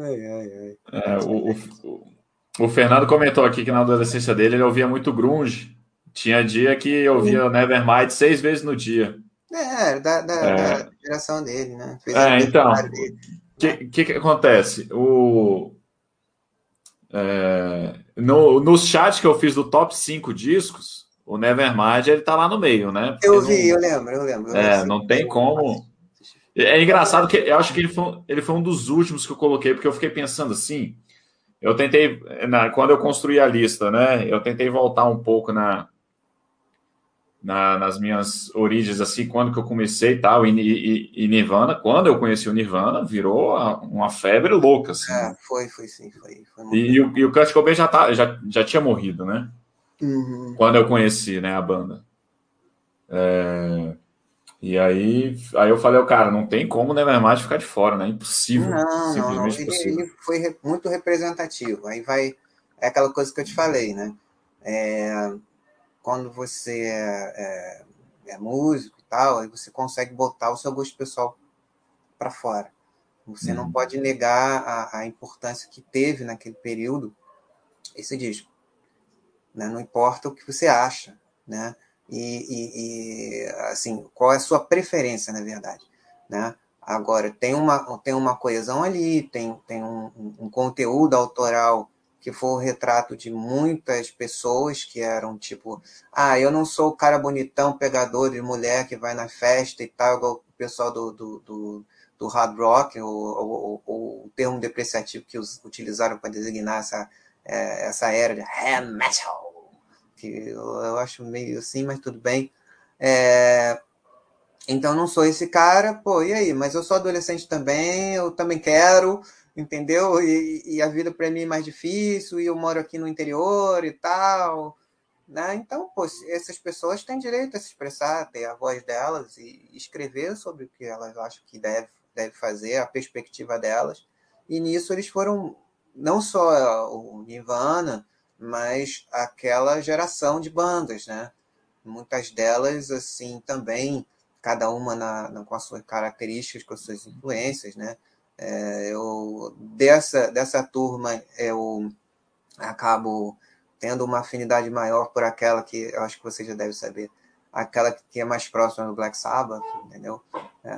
ai, ai, ai. É, o, o, o, Fernando comentou aqui que na adolescência dele ele ouvia muito grunge. Tinha dia que eu ouvia Sim. Nevermind seis vezes no dia. É, da, da, é. da geração dele, né? Fez é, então. O que, que, que acontece? O, é, no, no chat que eu fiz do top 5 discos, o Nevermind ele tá lá no meio, né? Porque eu vi, não, eu lembro, eu lembro. é, não tem como. É engraçado que eu acho que ele foi, ele foi um dos últimos que eu coloquei, porque eu fiquei pensando assim. Eu tentei, na, quando eu construí a lista, né? Eu tentei voltar um pouco na, na, nas minhas origens, assim, quando que eu comecei e tal, e, e, e, Nirvana, quando eu conheci o Nirvana, virou uma febre louca, assim. É, foi, foi sim, foi. foi e, e, o, e o Kurt Cobain já, tá, já, já tinha morrido, né? Uhum. Quando eu conheci, né, a banda. É, e aí, aí eu falei, cara, não tem como o Nevermind ficar de fora, né? Impossível. Não, não, não. Ele, ele, foi muito representativo. Aí vai, é aquela coisa que eu te falei, né? É, quando você é, é, é músico e tal, aí você consegue botar o seu gosto pessoal para fora. Você uhum. não pode negar a, a, importância que teve naquele período esse disco. Né? Não importa o que você acha, né? E, e, e, assim, qual é a sua preferência, na verdade, né? Agora, tem uma, tem uma coesão ali, tem, tem um, um conteúdo autoral que foi o retrato de muitas pessoas que eram tipo, ah, eu não sou o cara bonitão, pegador de mulher que vai na festa e tal, igual o pessoal do, do, do, do hard rock, ou, o termo depreciativo que os utilizaram para designar essa, é, essa era de hair metal, que eu, eu, acho meio assim, mas tudo bem. É, então não sou esse cara, pô, e aí? Mas eu sou adolescente também, eu também quero, entendeu? E, e a vida para mim é mais difícil, e eu moro aqui no interior e tal. Né? Então, essas pessoas têm direito a se expressar, ter a voz delas e escrever sobre o que elas acham que deve, deve fazer, a perspectiva delas. E nisso eles foram não só o Nirvana, mas aquela geração de bandas, né? Muitas delas, assim, também, cada uma na, na, com as suas características, com as suas influências, né? É, eu, dessa, dessa turma, eu acabo tendo uma afinidade maior por aquela que eu acho que você já deve saber, aquela que é mais próxima do Black Sabbath, entendeu? É,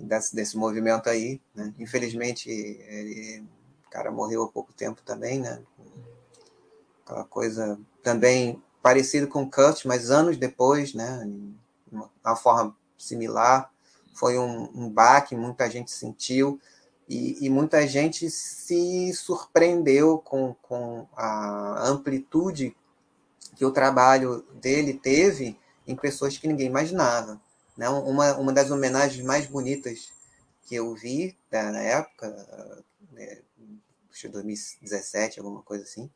desse, desse movimento aí, né? Infelizmente, ele, o cara morreu há pouco tempo também, né? Aquela coisa também parecido com Kurt, mas anos depois, né? Uma forma similar. Foi um, um baque, muita gente sentiu. E, e, muita gente se surpreendeu com, com a amplitude que o trabalho dele teve em pessoas que ninguém imaginava. Né? Uma, uma das homenagens mais bonitas que eu vi né, na época, né, acho que 2017, alguma coisa assim,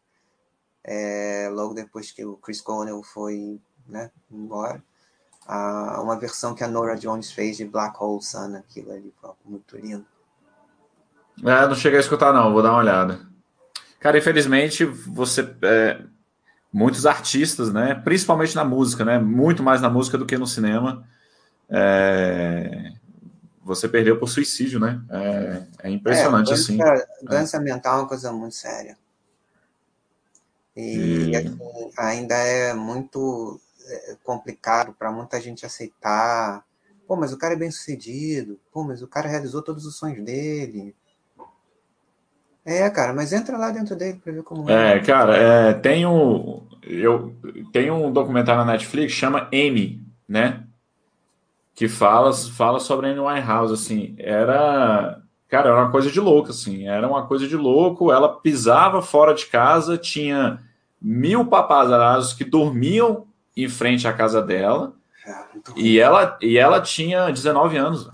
é, logo depois que o Chris Cornell foi né, embora, a, uma versão que a Nora Jones fez de Black Hole Sun, aquilo ali muito lindo. É, não cheguei a escutar, não, vou dar uma olhada. Cara, infelizmente, você. É, muitos artistas, né? Principalmente na música, né? Muito mais na música do que no cinema. É, você perdeu por suicídio, né? É, é impressionante, é, dança, assim. Dança mental é uma coisa muito séria. E, e... Assim, ainda é muito complicado para muita gente aceitar. Pô, mas o cara é bem sucedido. Pô, mas o cara realizou todos os sonhos dele. É, cara, mas entra lá dentro dele para ver como é. É, cara, é, tem um, eu tem um documentário na Netflix chama Amy, né? Que fala, fala sobre a Amy Winehouse, assim, era, cara, era uma coisa de louco, assim, era uma coisa de louco. Ela pisava fora de casa, tinha mil papazazos que dormiam em frente à casa dela. É, e ela, e ela tinha 19 anos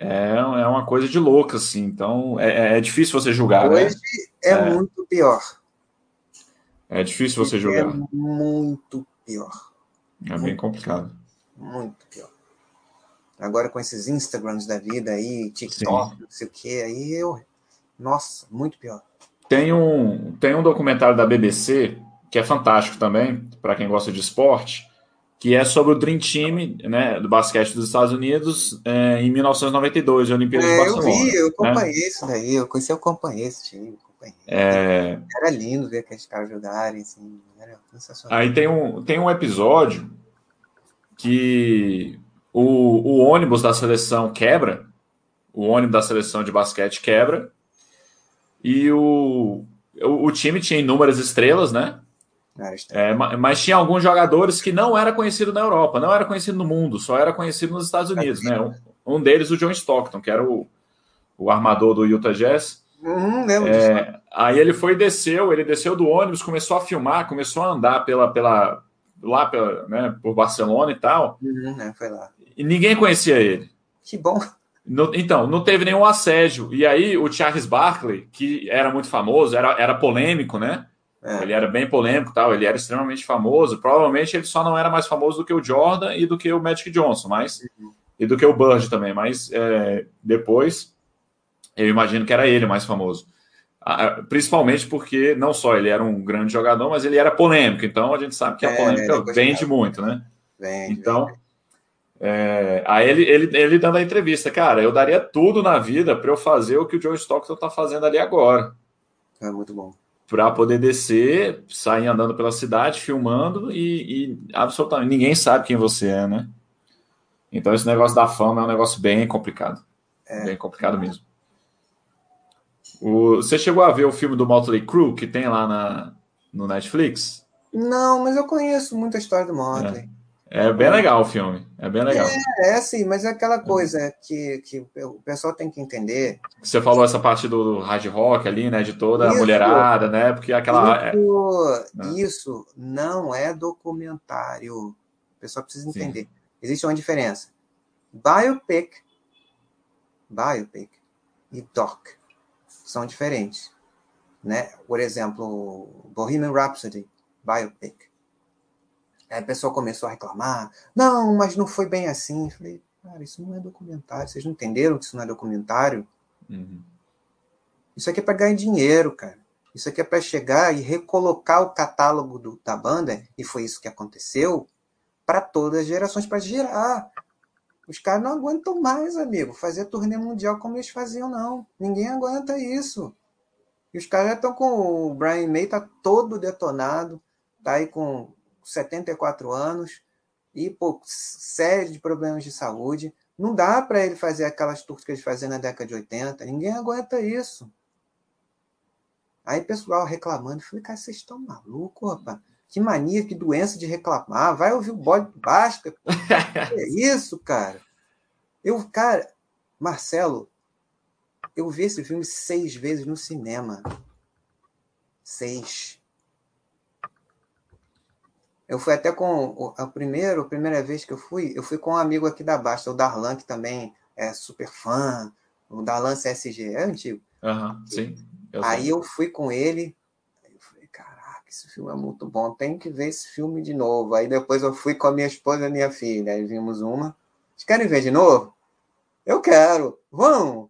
é, é uma coisa de louco, assim. Então é, é, é difícil você julgar. Né? Hoje né? é, é, muito pior. É difícil você julgar. É muito pior. É muito bem complicado. Pior. Muito pior. Agora com esses Instagrams da vida aí, TikTok, Sim. não sei o que, aí eu. Nossa, muito pior. Tem um, tem um documentário da BBC que é fantástico também, para quem gosta de esporte, que é sobre o Dream Team né, do basquete dos Estados Unidos é, em 1992, a Olimpíadas é, de Barcelona. Eu vi, eu né? acompanhei né? isso daí, eu conheci, eu acompanhei esse time. É... Era lindo ver aqueles caras jogarem, assim, era sensacional. Aí tem um, tem um episódio que o, o ônibus da seleção quebra, o ônibus da seleção de basquete quebra, e o, o, o time tinha inúmeras estrelas, né? É, mas tinha alguns jogadores que não era conhecido na Europa, não era conhecido no mundo, só era conhecido nos Estados Unidos, né? Um, um deles, o John Stockton, que era o, o armador do Utah Jazz. Hum, é, aí ele foi e desceu, ele desceu do ônibus, começou a filmar, começou a andar pela, pela lá pela, né, por Barcelona e tal. Uhum, é, foi lá. E ninguém conhecia ele. Que bom. No, então, não teve nenhum assédio. E aí o Charles Barkley, que era muito famoso, era, era polêmico, né? É. Ele era bem polêmico, tal. Ele era extremamente famoso. Provavelmente ele só não era mais famoso do que o Jordan e do que o Magic Johnson, mas uhum. e do que o Bird também. Mas é, depois eu imagino que era ele mais famoso. Principalmente porque não só ele era um grande jogador, mas ele era polêmico. Então a gente sabe que a é, polêmica vende muito, né? Vende, então, vende. É, aí ele, ele, ele dando a entrevista, cara, eu daria tudo na vida para eu fazer o que o Joe Stockton está fazendo ali agora. É muito bom para poder descer, sair andando pela cidade, filmando e, e, absolutamente ninguém sabe quem você é, né? Então esse negócio da fama é um negócio bem complicado. É. Bem complicado mesmo. O, você chegou a ver o filme do Motley Crue que tem lá na, no Netflix? Não, mas eu conheço muita história do Motley. É. É bem legal o filme. É bem legal. É, é assim, mas é aquela coisa que, que o pessoal tem que entender. Você falou essa parte do hard rock ali, né? De toda isso, a mulherada, né? Porque aquela. Isso, é... isso não é documentário. O pessoal precisa entender. Sim. Existe uma diferença. Biopic, biopic e doc são diferentes. Né? Por exemplo, Bohemian Rhapsody, biopic Aí a pessoa começou a reclamar. Não, mas não foi bem assim. Eu falei, cara, isso não é documentário. Vocês não entenderam que isso não é documentário? Uhum. Isso aqui é para ganhar dinheiro, cara. Isso aqui é para chegar e recolocar o catálogo do, da banda, e foi isso que aconteceu, para todas as gerações, para girar. Os caras não aguentam mais, amigo, fazer turnê mundial como eles faziam, não. Ninguém aguenta isso. E os caras já estão com o Brian May, tá todo detonado, tá aí com 74 anos e pô, série de problemas de saúde. Não dá para ele fazer aquelas tours que ele fazia na década de 80. Ninguém aguenta isso. Aí pessoal reclamando. Eu falei, cara, vocês estão malucos, rapaz? Que mania, que doença de reclamar. Vai ouvir o bode basta. é isso, cara. Eu, cara, Marcelo, eu vi esse filme seis vezes no cinema. Seis. Eu fui até com a primeira, a primeira vez que eu fui, eu fui com um amigo aqui da Basta, o Darlan, que também é super fã, o Darlan CSG, é antigo. Uhum, sim. Eu aí sei. eu fui com ele, eu falei, caraca, esse filme é muito bom, tem que ver esse filme de novo. Aí depois eu fui com a minha esposa e a minha filha, aí vimos uma. Vocês querem ver de novo? Eu quero, vamos!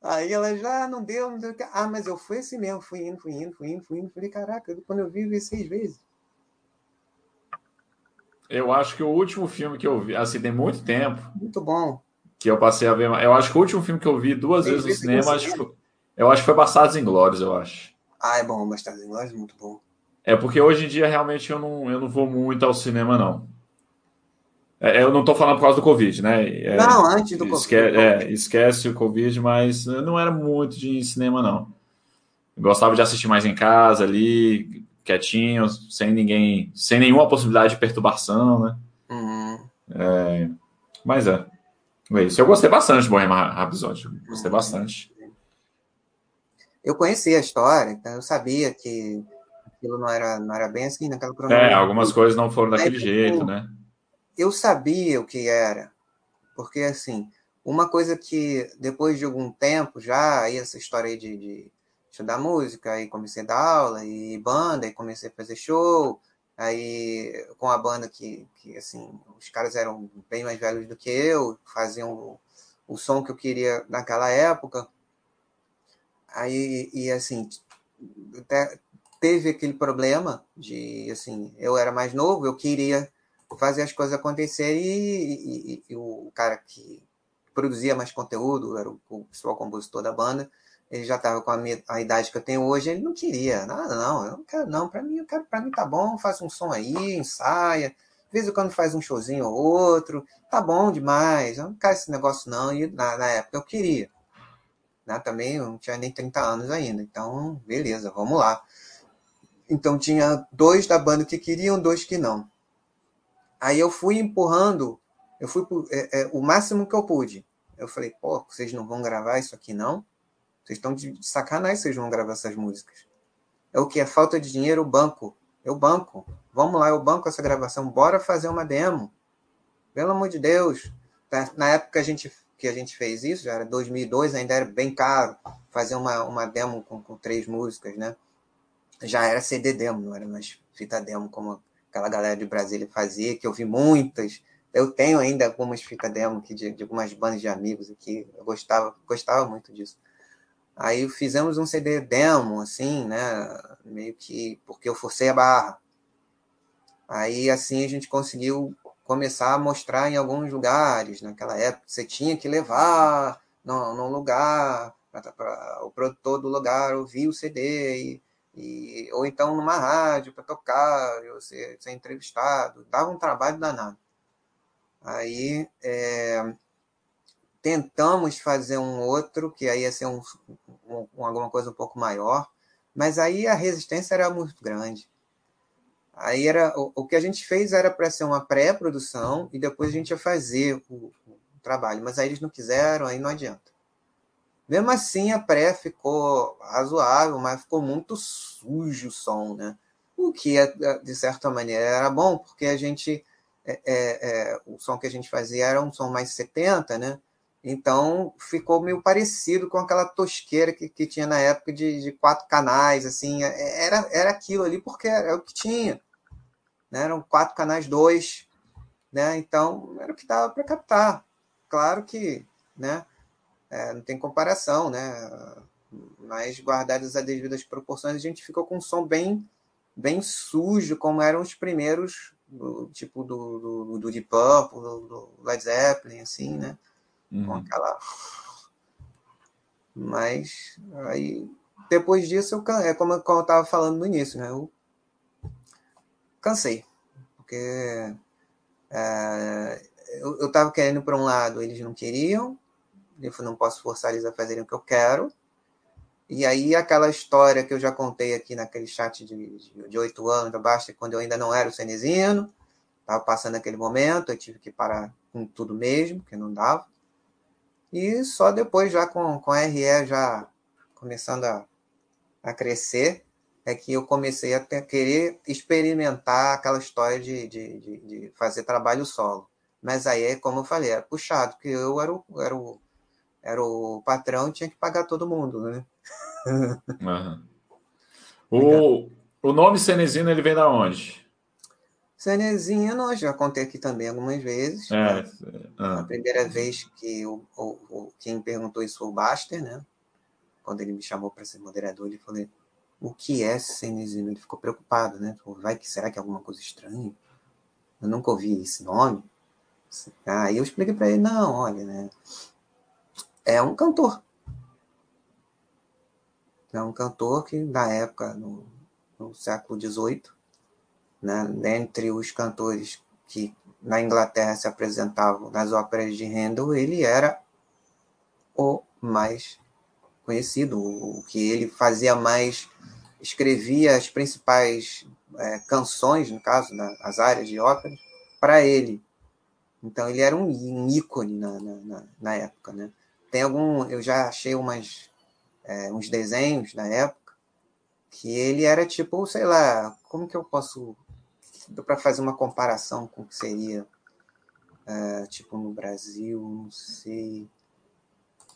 Aí ela já ah, não deu, não deu. Ah, mas eu fui assim mesmo, fui indo, fui indo, fui indo, fui indo. Falei, caraca, quando eu vi, vi seis vezes. Eu acho que o último filme que eu vi, assim, tem muito tempo. Muito bom. Que eu passei a ver. Eu acho que o último filme que eu vi duas vezes no cinema, acho que, eu acho que foi Bastardos em Glórias, eu acho. Ah, é bom, Bastardos Inglórios é muito bom. É porque hoje em dia realmente eu não, eu não vou muito ao cinema, não. É, eu não estou falando por causa do Covid, né? É, não, antes do esque Covid. É, esquece o Covid, mas não era muito de cinema, não. Eu gostava de assistir mais em casa ali, quietinho, sem ninguém, sem nenhuma possibilidade de perturbação, né? Uhum. É, mas é. É isso. Eu gostei bastante de Bohemian Rhapsody. Gostei uhum. bastante. Eu conhecia a história, então eu sabia que aquilo não era, não era bem assim naquela cronologia. É, algumas coisas não foram daquele jeito, né? eu sabia o que era, porque assim, uma coisa que depois de algum tempo já, aí essa história aí de, de estudar música, aí comecei a dar aula, e banda, e comecei a fazer show, aí com a banda que, que assim, os caras eram bem mais velhos do que eu, faziam o, o som que eu queria naquela época, aí, e assim, até teve aquele problema de, assim, eu era mais novo, eu queria fazer as coisas acontecerem e, e, e, o cara que produzia mais conteúdo, era o, o principal compositor da banda, ele já estava com a, minha, a, idade que eu tenho hoje, ele não queria nada, não, eu não quero não, para mim, eu quero, para mim tá bom, faz um som aí, ensaia, de vez em quando faz um showzinho ou outro, tá bom demais, eu não quero esse negócio não, e na, na época eu queria, né, também eu não tinha nem 30 anos ainda, então, beleza, vamos lá. Então tinha dois da banda que queriam, dois que não. Aí eu fui empurrando, eu fui é, é, o máximo que eu pude. Eu falei, pô, vocês não vão gravar isso aqui não? Vocês estão de sacanagem, vocês vão gravar essas músicas. É o que? É falta de dinheiro, o banco. Eu banco. Vamos lá, eu banco essa gravação. Bora fazer uma demo. Pelo amor de Deus. Na época a gente, que a gente fez isso, já era 2002, ainda era bem caro fazer uma, uma demo com, com três músicas, né? Já era CD demo, não era mais fita demo como aquela galera de Brasília fazia, que eu vi muitas. Eu tenho ainda algumas fitas demo aqui de, de, algumas bandas de amigos aqui. Eu gostava, gostava muito disso. Aí fizemos um CD demo, assim, né? Meio que porque eu forcei a barra. Aí assim a gente conseguiu começar a mostrar em alguns lugares. Naquela época você tinha que levar num, lugar para o produtor do lugar ouvir o CD e e, ou então numa rádio para tocar, você ser entrevistado, dava um trabalho danado. Aí é, tentamos fazer um outro, que aí ia ser um, um, alguma coisa um pouco maior, mas aí a resistência era muito grande. Aí era o, o que a gente fez era para ser uma pré-produção e depois a gente ia fazer o, o trabalho, mas aí eles não quiseram, aí não adianta. Mesmo assim, a pré ficou razoável, mas ficou muito sujo o som, né? O que, é, de certa maneira, era bom, porque a gente. É, é, é, o som que a gente fazia era um som mais 70, né? Então ficou meio parecido com aquela tosqueira que, que tinha na época de, de quatro canais, assim. É, era, era aquilo ali porque era o que tinha. Né? Eram quatro canais, dois. Né? Então era o que dava para captar. Claro que. Né? é, não tem comparação, né? Mas guardadas as devidas proporções, a gente ficou com um som bem, bem sujo, como eram os primeiros, do, tipo do, do, do Deep Purple, do, do Led Zeppelin, assim, né? Uhum. Com aquela... Mas aí, depois disso, eu, é como, como eu estava falando no início, né? Eu cansei, porque é, eu estava querendo para um lado, eles não queriam, eu não posso forçar eles a fazerem o que eu quero. E aí aquela história que eu já contei aqui naquele chat de oito anos abaixo, quando eu ainda não era o Cenezino, estava passando aquele momento, eu tive que parar com tudo mesmo, que não dava. E só depois, já com, com a RE já começando a, a crescer, é que eu comecei a ter, querer experimentar aquela história de, de, de, de, fazer trabalho solo. Mas aí, como eu falei, era puxado, porque eu era o, era o era o patrão, tinha que pagar todo mundo, né? Uhum. O, o nome Cenezino, ele vem da onde? Cenezino, eu já contei aqui também algumas vezes. É, né? A primeira vez que o, o, o, quem perguntou isso foi o Baster, né? Quando ele me chamou para ser moderador, ele falou: o que é Cenezino? Ele ficou preocupado, né? Vai que será que é alguma coisa estranha? Eu nunca ouvi esse nome. Aí eu expliquei para ele: não, olha, né? é um cantor. É um cantor que, na época, no, no século XVIII, né, dentre os cantores que na Inglaterra se apresentavam nas óperas de Handel, ele era o mais conhecido, o que ele fazia mais, escrevia as principais é, canções, no caso, né, as áreas de óperas, para ele. Então ele era um, ícone na, na, na, época, né? Tem algum, eu já achei umas, é, uns desenhos na época que ele era tipo, sei lá, como que eu posso para fazer uma comparação com o que seria é, tipo no Brasil, não sei.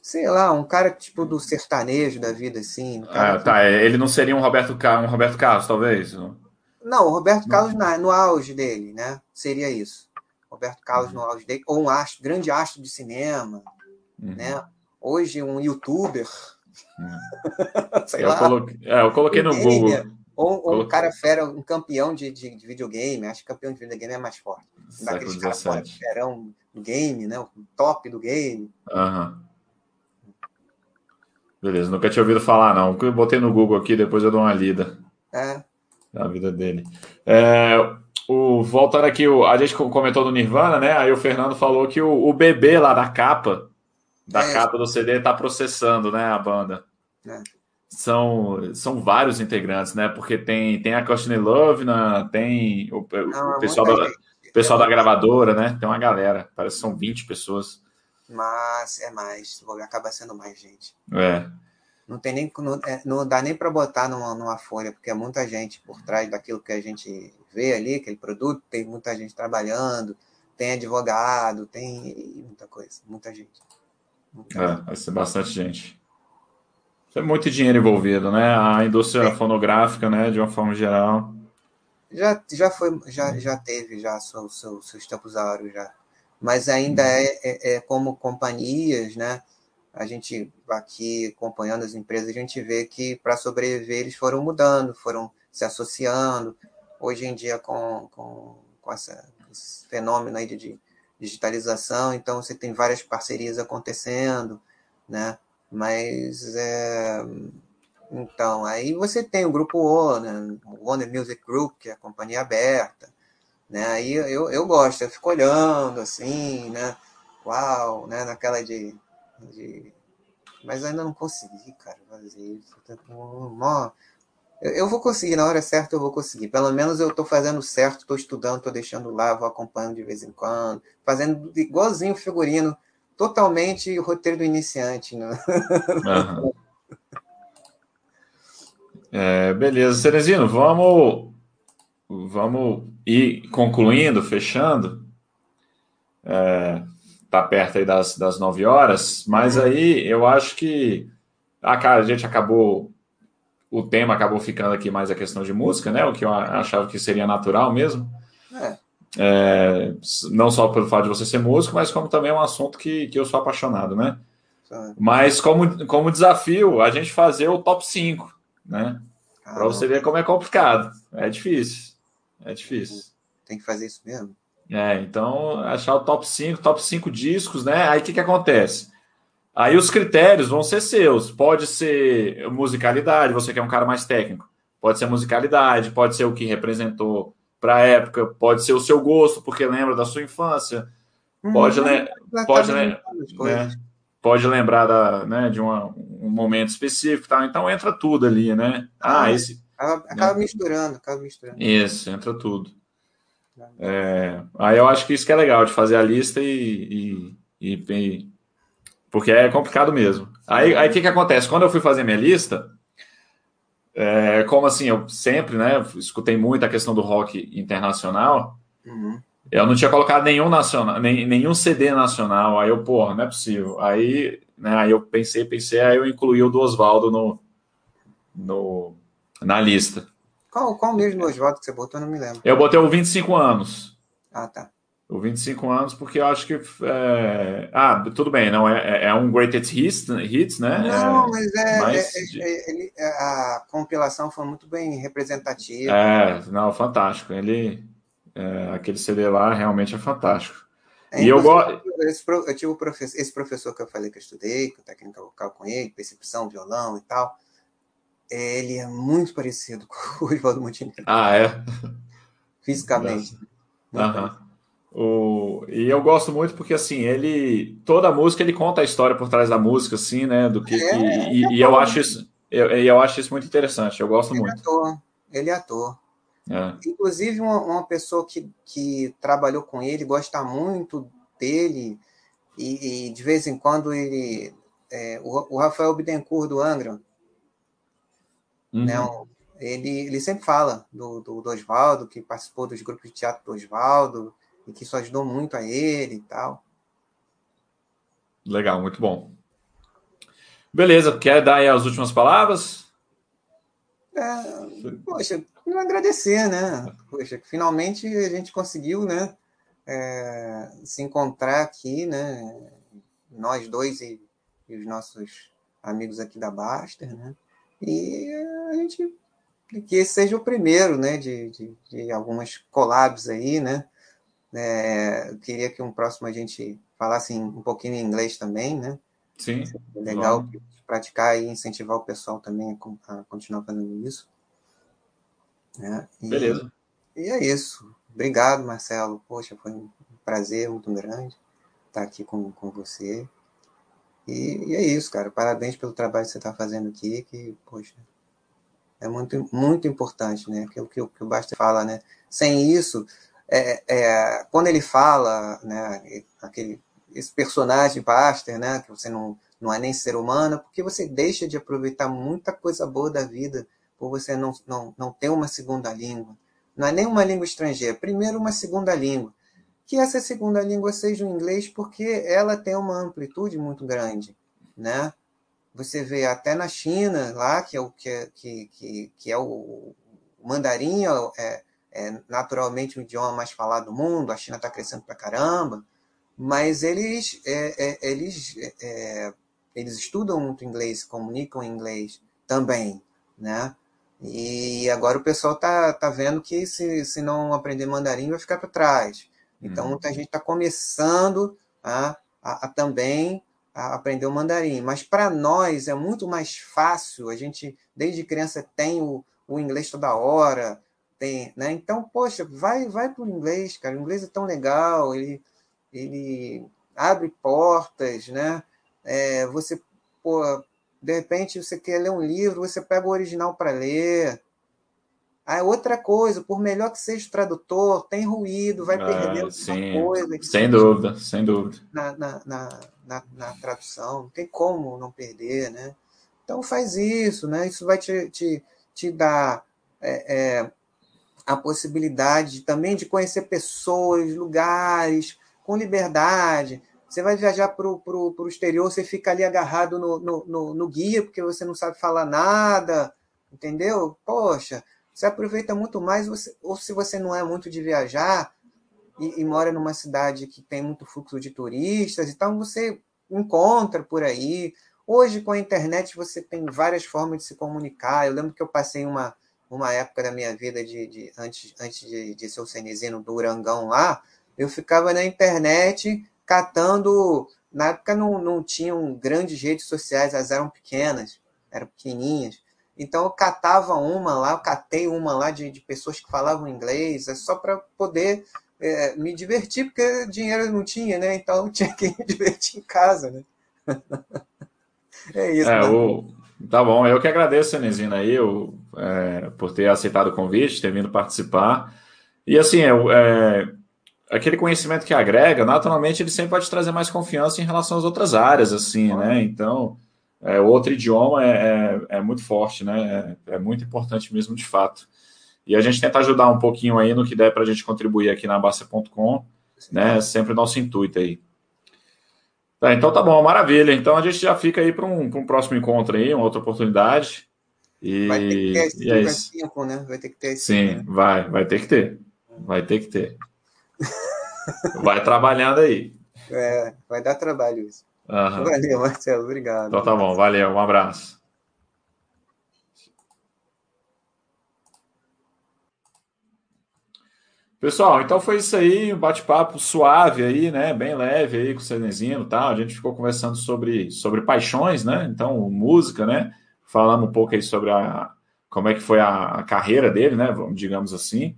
Sei lá, um cara tipo do sertanejo da vida, assim. Ah, tá. Ele não seria um Roberto, um Roberto Carlos, talvez? Não, o Roberto Carlos na, no auge dele, né? Seria isso. Roberto Carlos uhum. no auge dele, ou um astro, grande astro de cinema, uhum. né? Hoje um youtuber. Uhum. Sei eu lá. Coloquei, é, eu coloquei no Google. Ou, ou um cara fera, um campeão de, de, de, videogame, acho que campeão de videogame é mais forte. Daqueles caras ferão do game, né? O top do game. Uhum. Beleza, nunca tinha ouvido falar, não. Eu botei no Google aqui, depois eu dou uma lida. É. Na vida dele. É, o, voltando aqui, o, a gente comentou do Nirvana, né? Aí o Fernando falou que o, o bebê lá da capa, da é. capa do CD, tá processando, né, a banda. É são, são vários integrantes, né? Porque tem, tem a Courtney Love, né? tem o, Não, o é pessoal, da, pessoal da gravadora, né? Tem uma galera, parece que são 20 pessoas. Mas é mais, acaba sendo mais gente. É. Não, tem nem, não, é, não dá nem para botar numa, numa folha, porque é muita gente por trás daquilo que a gente vê ali, aquele produto, tem muita gente trabalhando, tem advogado, tem muita coisa, muita gente. Muita é, gente. vai ser bastante gente. Tem muito dinheiro envolvido, né? A indústria é. fonográfica, né? De uma forma geral. Já, já foi, já, já teve já seu, seu, seus tempos áureos já. Mas ainda é, é, é, como companhias, né? A gente aqui acompanhando as empresas, a gente vê que para sobreviver eles foram mudando, foram se associando. Hoje em dia, com, com, com essa, esse fenômeno aí de digitalização, então você tem várias parcerias acontecendo, né? Mas é, então, aí você tem o grupo Warner, Warner Music Group, que é a companhia aberta, né? Aí eu, eu gosto, eu fico olhando assim, né? Uau, né? Naquela de, de... mas ainda não consegui, cara, fazer isso. Eu, eu vou conseguir, na hora certa eu vou conseguir. Pelo menos eu estou fazendo certo, estou estudando, estou deixando lá, vou acompanhando de vez em quando, fazendo igualzinho o figurino totalmente o roteiro do iniciante. Né? Uhum. É, beleza, Cerezino, vamos, vamos ir concluindo, fechando. É, tá perto aí das, das 9 horas, mas uhum. aí eu acho que a, a gente acabou. O tema acabou ficando aqui mais a questão de música, né? O que eu achava que seria natural mesmo. É. É, não só pelo fato de você ser músico, mas como também é um assunto que, que eu sou apaixonado, né? Mas como, como desafio, a gente fazer o top 5, né? Para você ver como é complicado. É difícil. É difícil. Tem que fazer isso mesmo. É, então, achar o top 5, top 5 discos, né? Aí o que, que acontece? Aí os critérios vão ser seus. Pode ser musicalidade, você que é um cara mais técnico. Pode ser musicalidade, pode ser o que representou para a época, pode ser o seu gosto, porque lembra da sua infância, uhum. pode, le pode, le né? pode lembrar da, né, de uma, um momento específico, tá? então entra tudo ali, né? Ah, ah esse. Acaba, acaba né? misturando, acaba misturando. Isso, entra tudo. É, aí eu acho que isso que é legal, de fazer a lista e, e, e, porque é complicado mesmo. Aí o que, que acontece? Quando eu fui fazer minha lista, é, como assim, eu sempre, né, escutei muito a questão do rock internacional. Uhum. Eu não tinha colocado nenhum nacional, nem, nenhum CD nacional. Aí eu, porra, não é possível. Aí, né, aí eu pensei, pensei, aí eu incluí o do Oswaldo no, no, na lista. Qual, qual mesmo Oswaldo que você botou? Eu não me lembro. Eu botei o 25 anos. Ah, tá o 25 anos, porque eu acho que. É... Ah, tudo bem, não é, é, é um Greatest Hits, hits né? Não, é, mas, é, mas... É, ele, a compilação foi muito bem representativa. É, não, fantástico. Ele, aquele CD lá realmente é fantástico. e eu gosto. Eu tive professor, esse professor que eu falei que eu estudei, com técnica vocal com ele, percepção, violão e tal. ele é muito parecido com o Oswaldo Montenegro. Ah, é? Fisicamente. Aham. O, e eu gosto muito porque assim ele toda a música ele conta a história por trás da música assim né do que, É, que- e, é e eu acho isso eu, eu acho isso muito interessante eu gosto Ele é muito ator. Ele é ator. É. Inclusive, uma, uma pessoa que, que trabalhou com ele gosta muito dele, e, e de vez em quando ele. é, o, o Rafael Bittencourt do Angra, Uhum. né, um- ele, ele sempre fala do, do, do Oswaldo, que participou dos grupos de teatro do Oswaldo, e que isso ajudou muito a ele e tal. legal muito bom beleza quer dar aí as últimas palavras É, poxa, agradecer, né? Poxa, finalmente a gente conseguiu, né? é, se encontrar aqui, né? Nós dois e, e os nossos amigos aqui da Baster, né? E a gente que esse seja o primeiro, né? De, de, de algumas collabs aí, né? É, eu queria que um próximo a gente falasse um pouquinho em inglês também, né? sim É legal praticar e incentivar o pessoal também a con- a continuar fazendo isso. né? E, beleza e é isso. Obrigado, Marcelo. Poxa, foi um prazer muito grande estar aqui com, com você. E, e é isso, cara. Parabéns pelo trabalho que você está fazendo aqui, que, poxa, é muito, muito importante, né? Que, o- que o Basta fala, né? Sem isso, é, é, quando ele fala, né, aquele, esse personagem Baster, né, que você não, não é nem ser humano, porque você deixa de aproveitar muita coisa boa da vida por você não, não, não ter uma segunda língua. Não é nem uma língua estrangeira, primeiro uma segunda língua. Que essa segunda língua seja o inglês, porque ela tem uma amplitude muito grande, né? Você vê até na China, lá, que é o, que é, que, que, que é o, o mandarim, é, é naturalmente o idioma mais falado do mundo, a China está crescendo pra caramba, mas eles, é, é, eles, é, eles estudam muito inglês, se comunicam em inglês também, né? E agora o pessoal tá, tá vendo que se, se não aprender mandarim vai ficar para trás. Então Uhum. muita gente está começando a, a, a também a aprender o mandarim. Mas para nós é muito mais fácil, a gente desde criança tem o, o inglês toda hora, tem, né? Então, poxa, vai vai para o inglês, cara. O inglês é tão legal, ele, ele abre portas, né? É, você, pô, de repente você quer ler um livro, você pega o original para ler. Aí outra coisa, por melhor que seja o tradutor, tem ruído, vai Ah, perder alguma coisa sem se- dúvida sem dúvida na, na, na, na, na tradução, não tem como não perder, né? Então faz isso, né? Isso vai te, te, te dar é, é, a possibilidade também de conhecer pessoas, lugares, com liberdade. Você vai viajar para o exterior, você fica ali agarrado no, no, no, no guia, porque você não sabe falar nada, entendeu? Poxa, você aproveita muito mais, você, ou se você não é muito de viajar, e, e, mora numa cidade que tem muito fluxo de turistas, então você encontra por aí. Hoje, com a internet, você tem várias formas de se comunicar. Eu lembro que eu passei uma, uma época da minha vida, de, de antes, antes de, de ser o cenezino do Urangão lá, eu ficava na internet catando. Na época não, não tinham grandes redes sociais, elas eram pequenas, eram pequenininhas. Então eu catava uma lá, eu catei uma lá de, de pessoas que falavam inglês, é só para poder é, me divertir, porque dinheiro eu não tinha, né? Então eu tinha que me divertir em casa, né? é isso. É, né? o... Tá bom, eu que agradeço, Cenezina, aí, eu, é, por ter aceitado o convite, ter vindo participar. E assim, eu, é, aquele conhecimento que agrega, naturalmente, ele sempre vai te trazer mais confiança em relação às outras áreas, assim, né? Então, é, outro idioma é, é, é, muito forte, né? É, é, muito importante mesmo, de fato. E a gente tenta ajudar um pouquinho aí no que der para a gente contribuir aqui na Basta.com, né? Sempre nosso intuito aí. Tá, então tá bom, maravilha. Então a gente já fica aí para um, um próximo encontro aí, uma outra oportunidade. E, vai ter que ter esse e é isso. cinco, né? Vai ter que ter esse Sim, cinco, né? vai, vai ter que ter. Vai ter que ter. vai trabalhando aí. É, vai dar trabalho isso. Uhum. Valeu, Marcelo. Obrigado. Então tá bom, valeu, um abraço. Pessoal, então foi isso aí, um bate-papo suave aí, né? Bem leve aí com o Cenezino e tal. A gente ficou conversando sobre, sobre paixões, né? Então, música, né? falando um pouco aí sobre a, como é que foi a, a carreira dele, né? Digamos assim.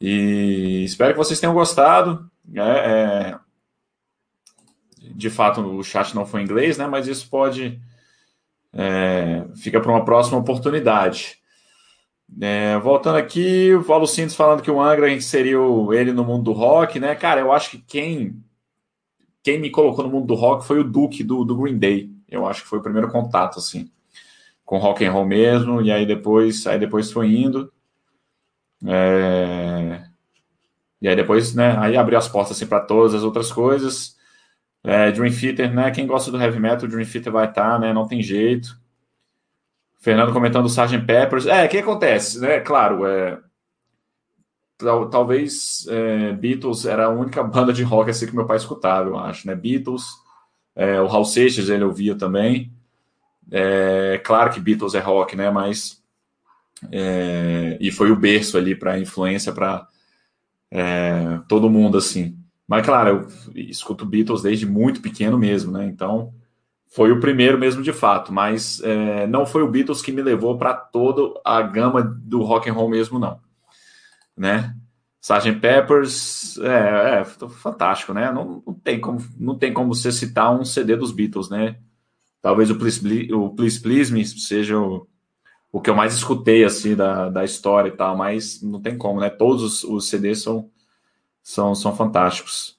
E espero que vocês tenham gostado. É, é, de fato, o chat não foi em inglês, né? Mas isso pode. É, fica para uma próxima oportunidade. É, voltando aqui, o Paulo Sintes falando que o Angra inseriu ele no mundo do rock, né? Cara, eu acho que quem quem me colocou no mundo do rock foi o Duke do, do Green Day. Eu acho que foi o primeiro contato, assim, com rock and roll mesmo. E aí depois, aí depois foi indo. É... E aí depois, né? Aí abriu as portas assim para todas as outras coisas. É, Dream Theater, né? Quem gosta do heavy metal, Dream Theater vai estar, tá, né? Não tem jeito. Fernando comentando o Sgt. Peppers. É, o que acontece, né? Claro, é, talvez é, Beatles era a única banda de rock assim que meu pai escutava, eu acho, né? Beatles, é, o Hal Seixas ele ouvia também. É, claro que Beatles é rock, né? Mas é, e foi o berço ali para influência para é, todo mundo assim. Mas claro, eu escuto Beatles desde muito pequeno mesmo, né? Então foi o primeiro mesmo de fato, mas é, não foi o Beatles que me levou para toda a gama do rock and roll mesmo, não. Né? Sgt. Peppers é, é, fantástico, né? Não, não, tem como, não tem como você citar um CD dos Beatles, né? Talvez o Please, o Please, Please Me seja o, o que eu mais escutei assim da, da história e tal, mas não tem como, né? Todos os, os CDs são, são, são fantásticos.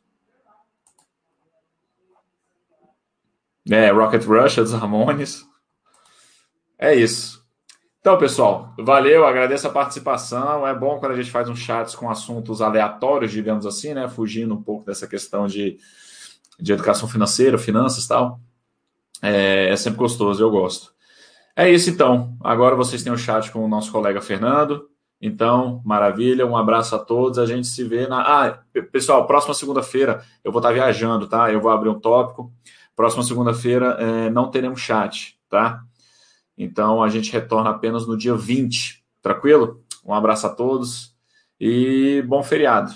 É, Rocket Rush, dos Ramones. É isso. Então, pessoal, valeu, agradeço a participação. É bom quando a gente faz um chats com assuntos aleatórios, digamos assim, né? Fugindo um pouco dessa questão de, de educação financeira, finanças e tal. É, é sempre gostoso, eu gosto. É isso então. Agora vocês têm o chat com o nosso colega Fernando. Então, maravilha, um abraço a todos. A gente se vê na. Ah, pessoal, próxima segunda-feira eu vou estar viajando, tá? Eu vou abrir um tópico. Próxima segunda-feira é, não teremos chat, tá? Então a gente retorna apenas no dia 20, tranquilo? Um abraço a todos e bom feriado.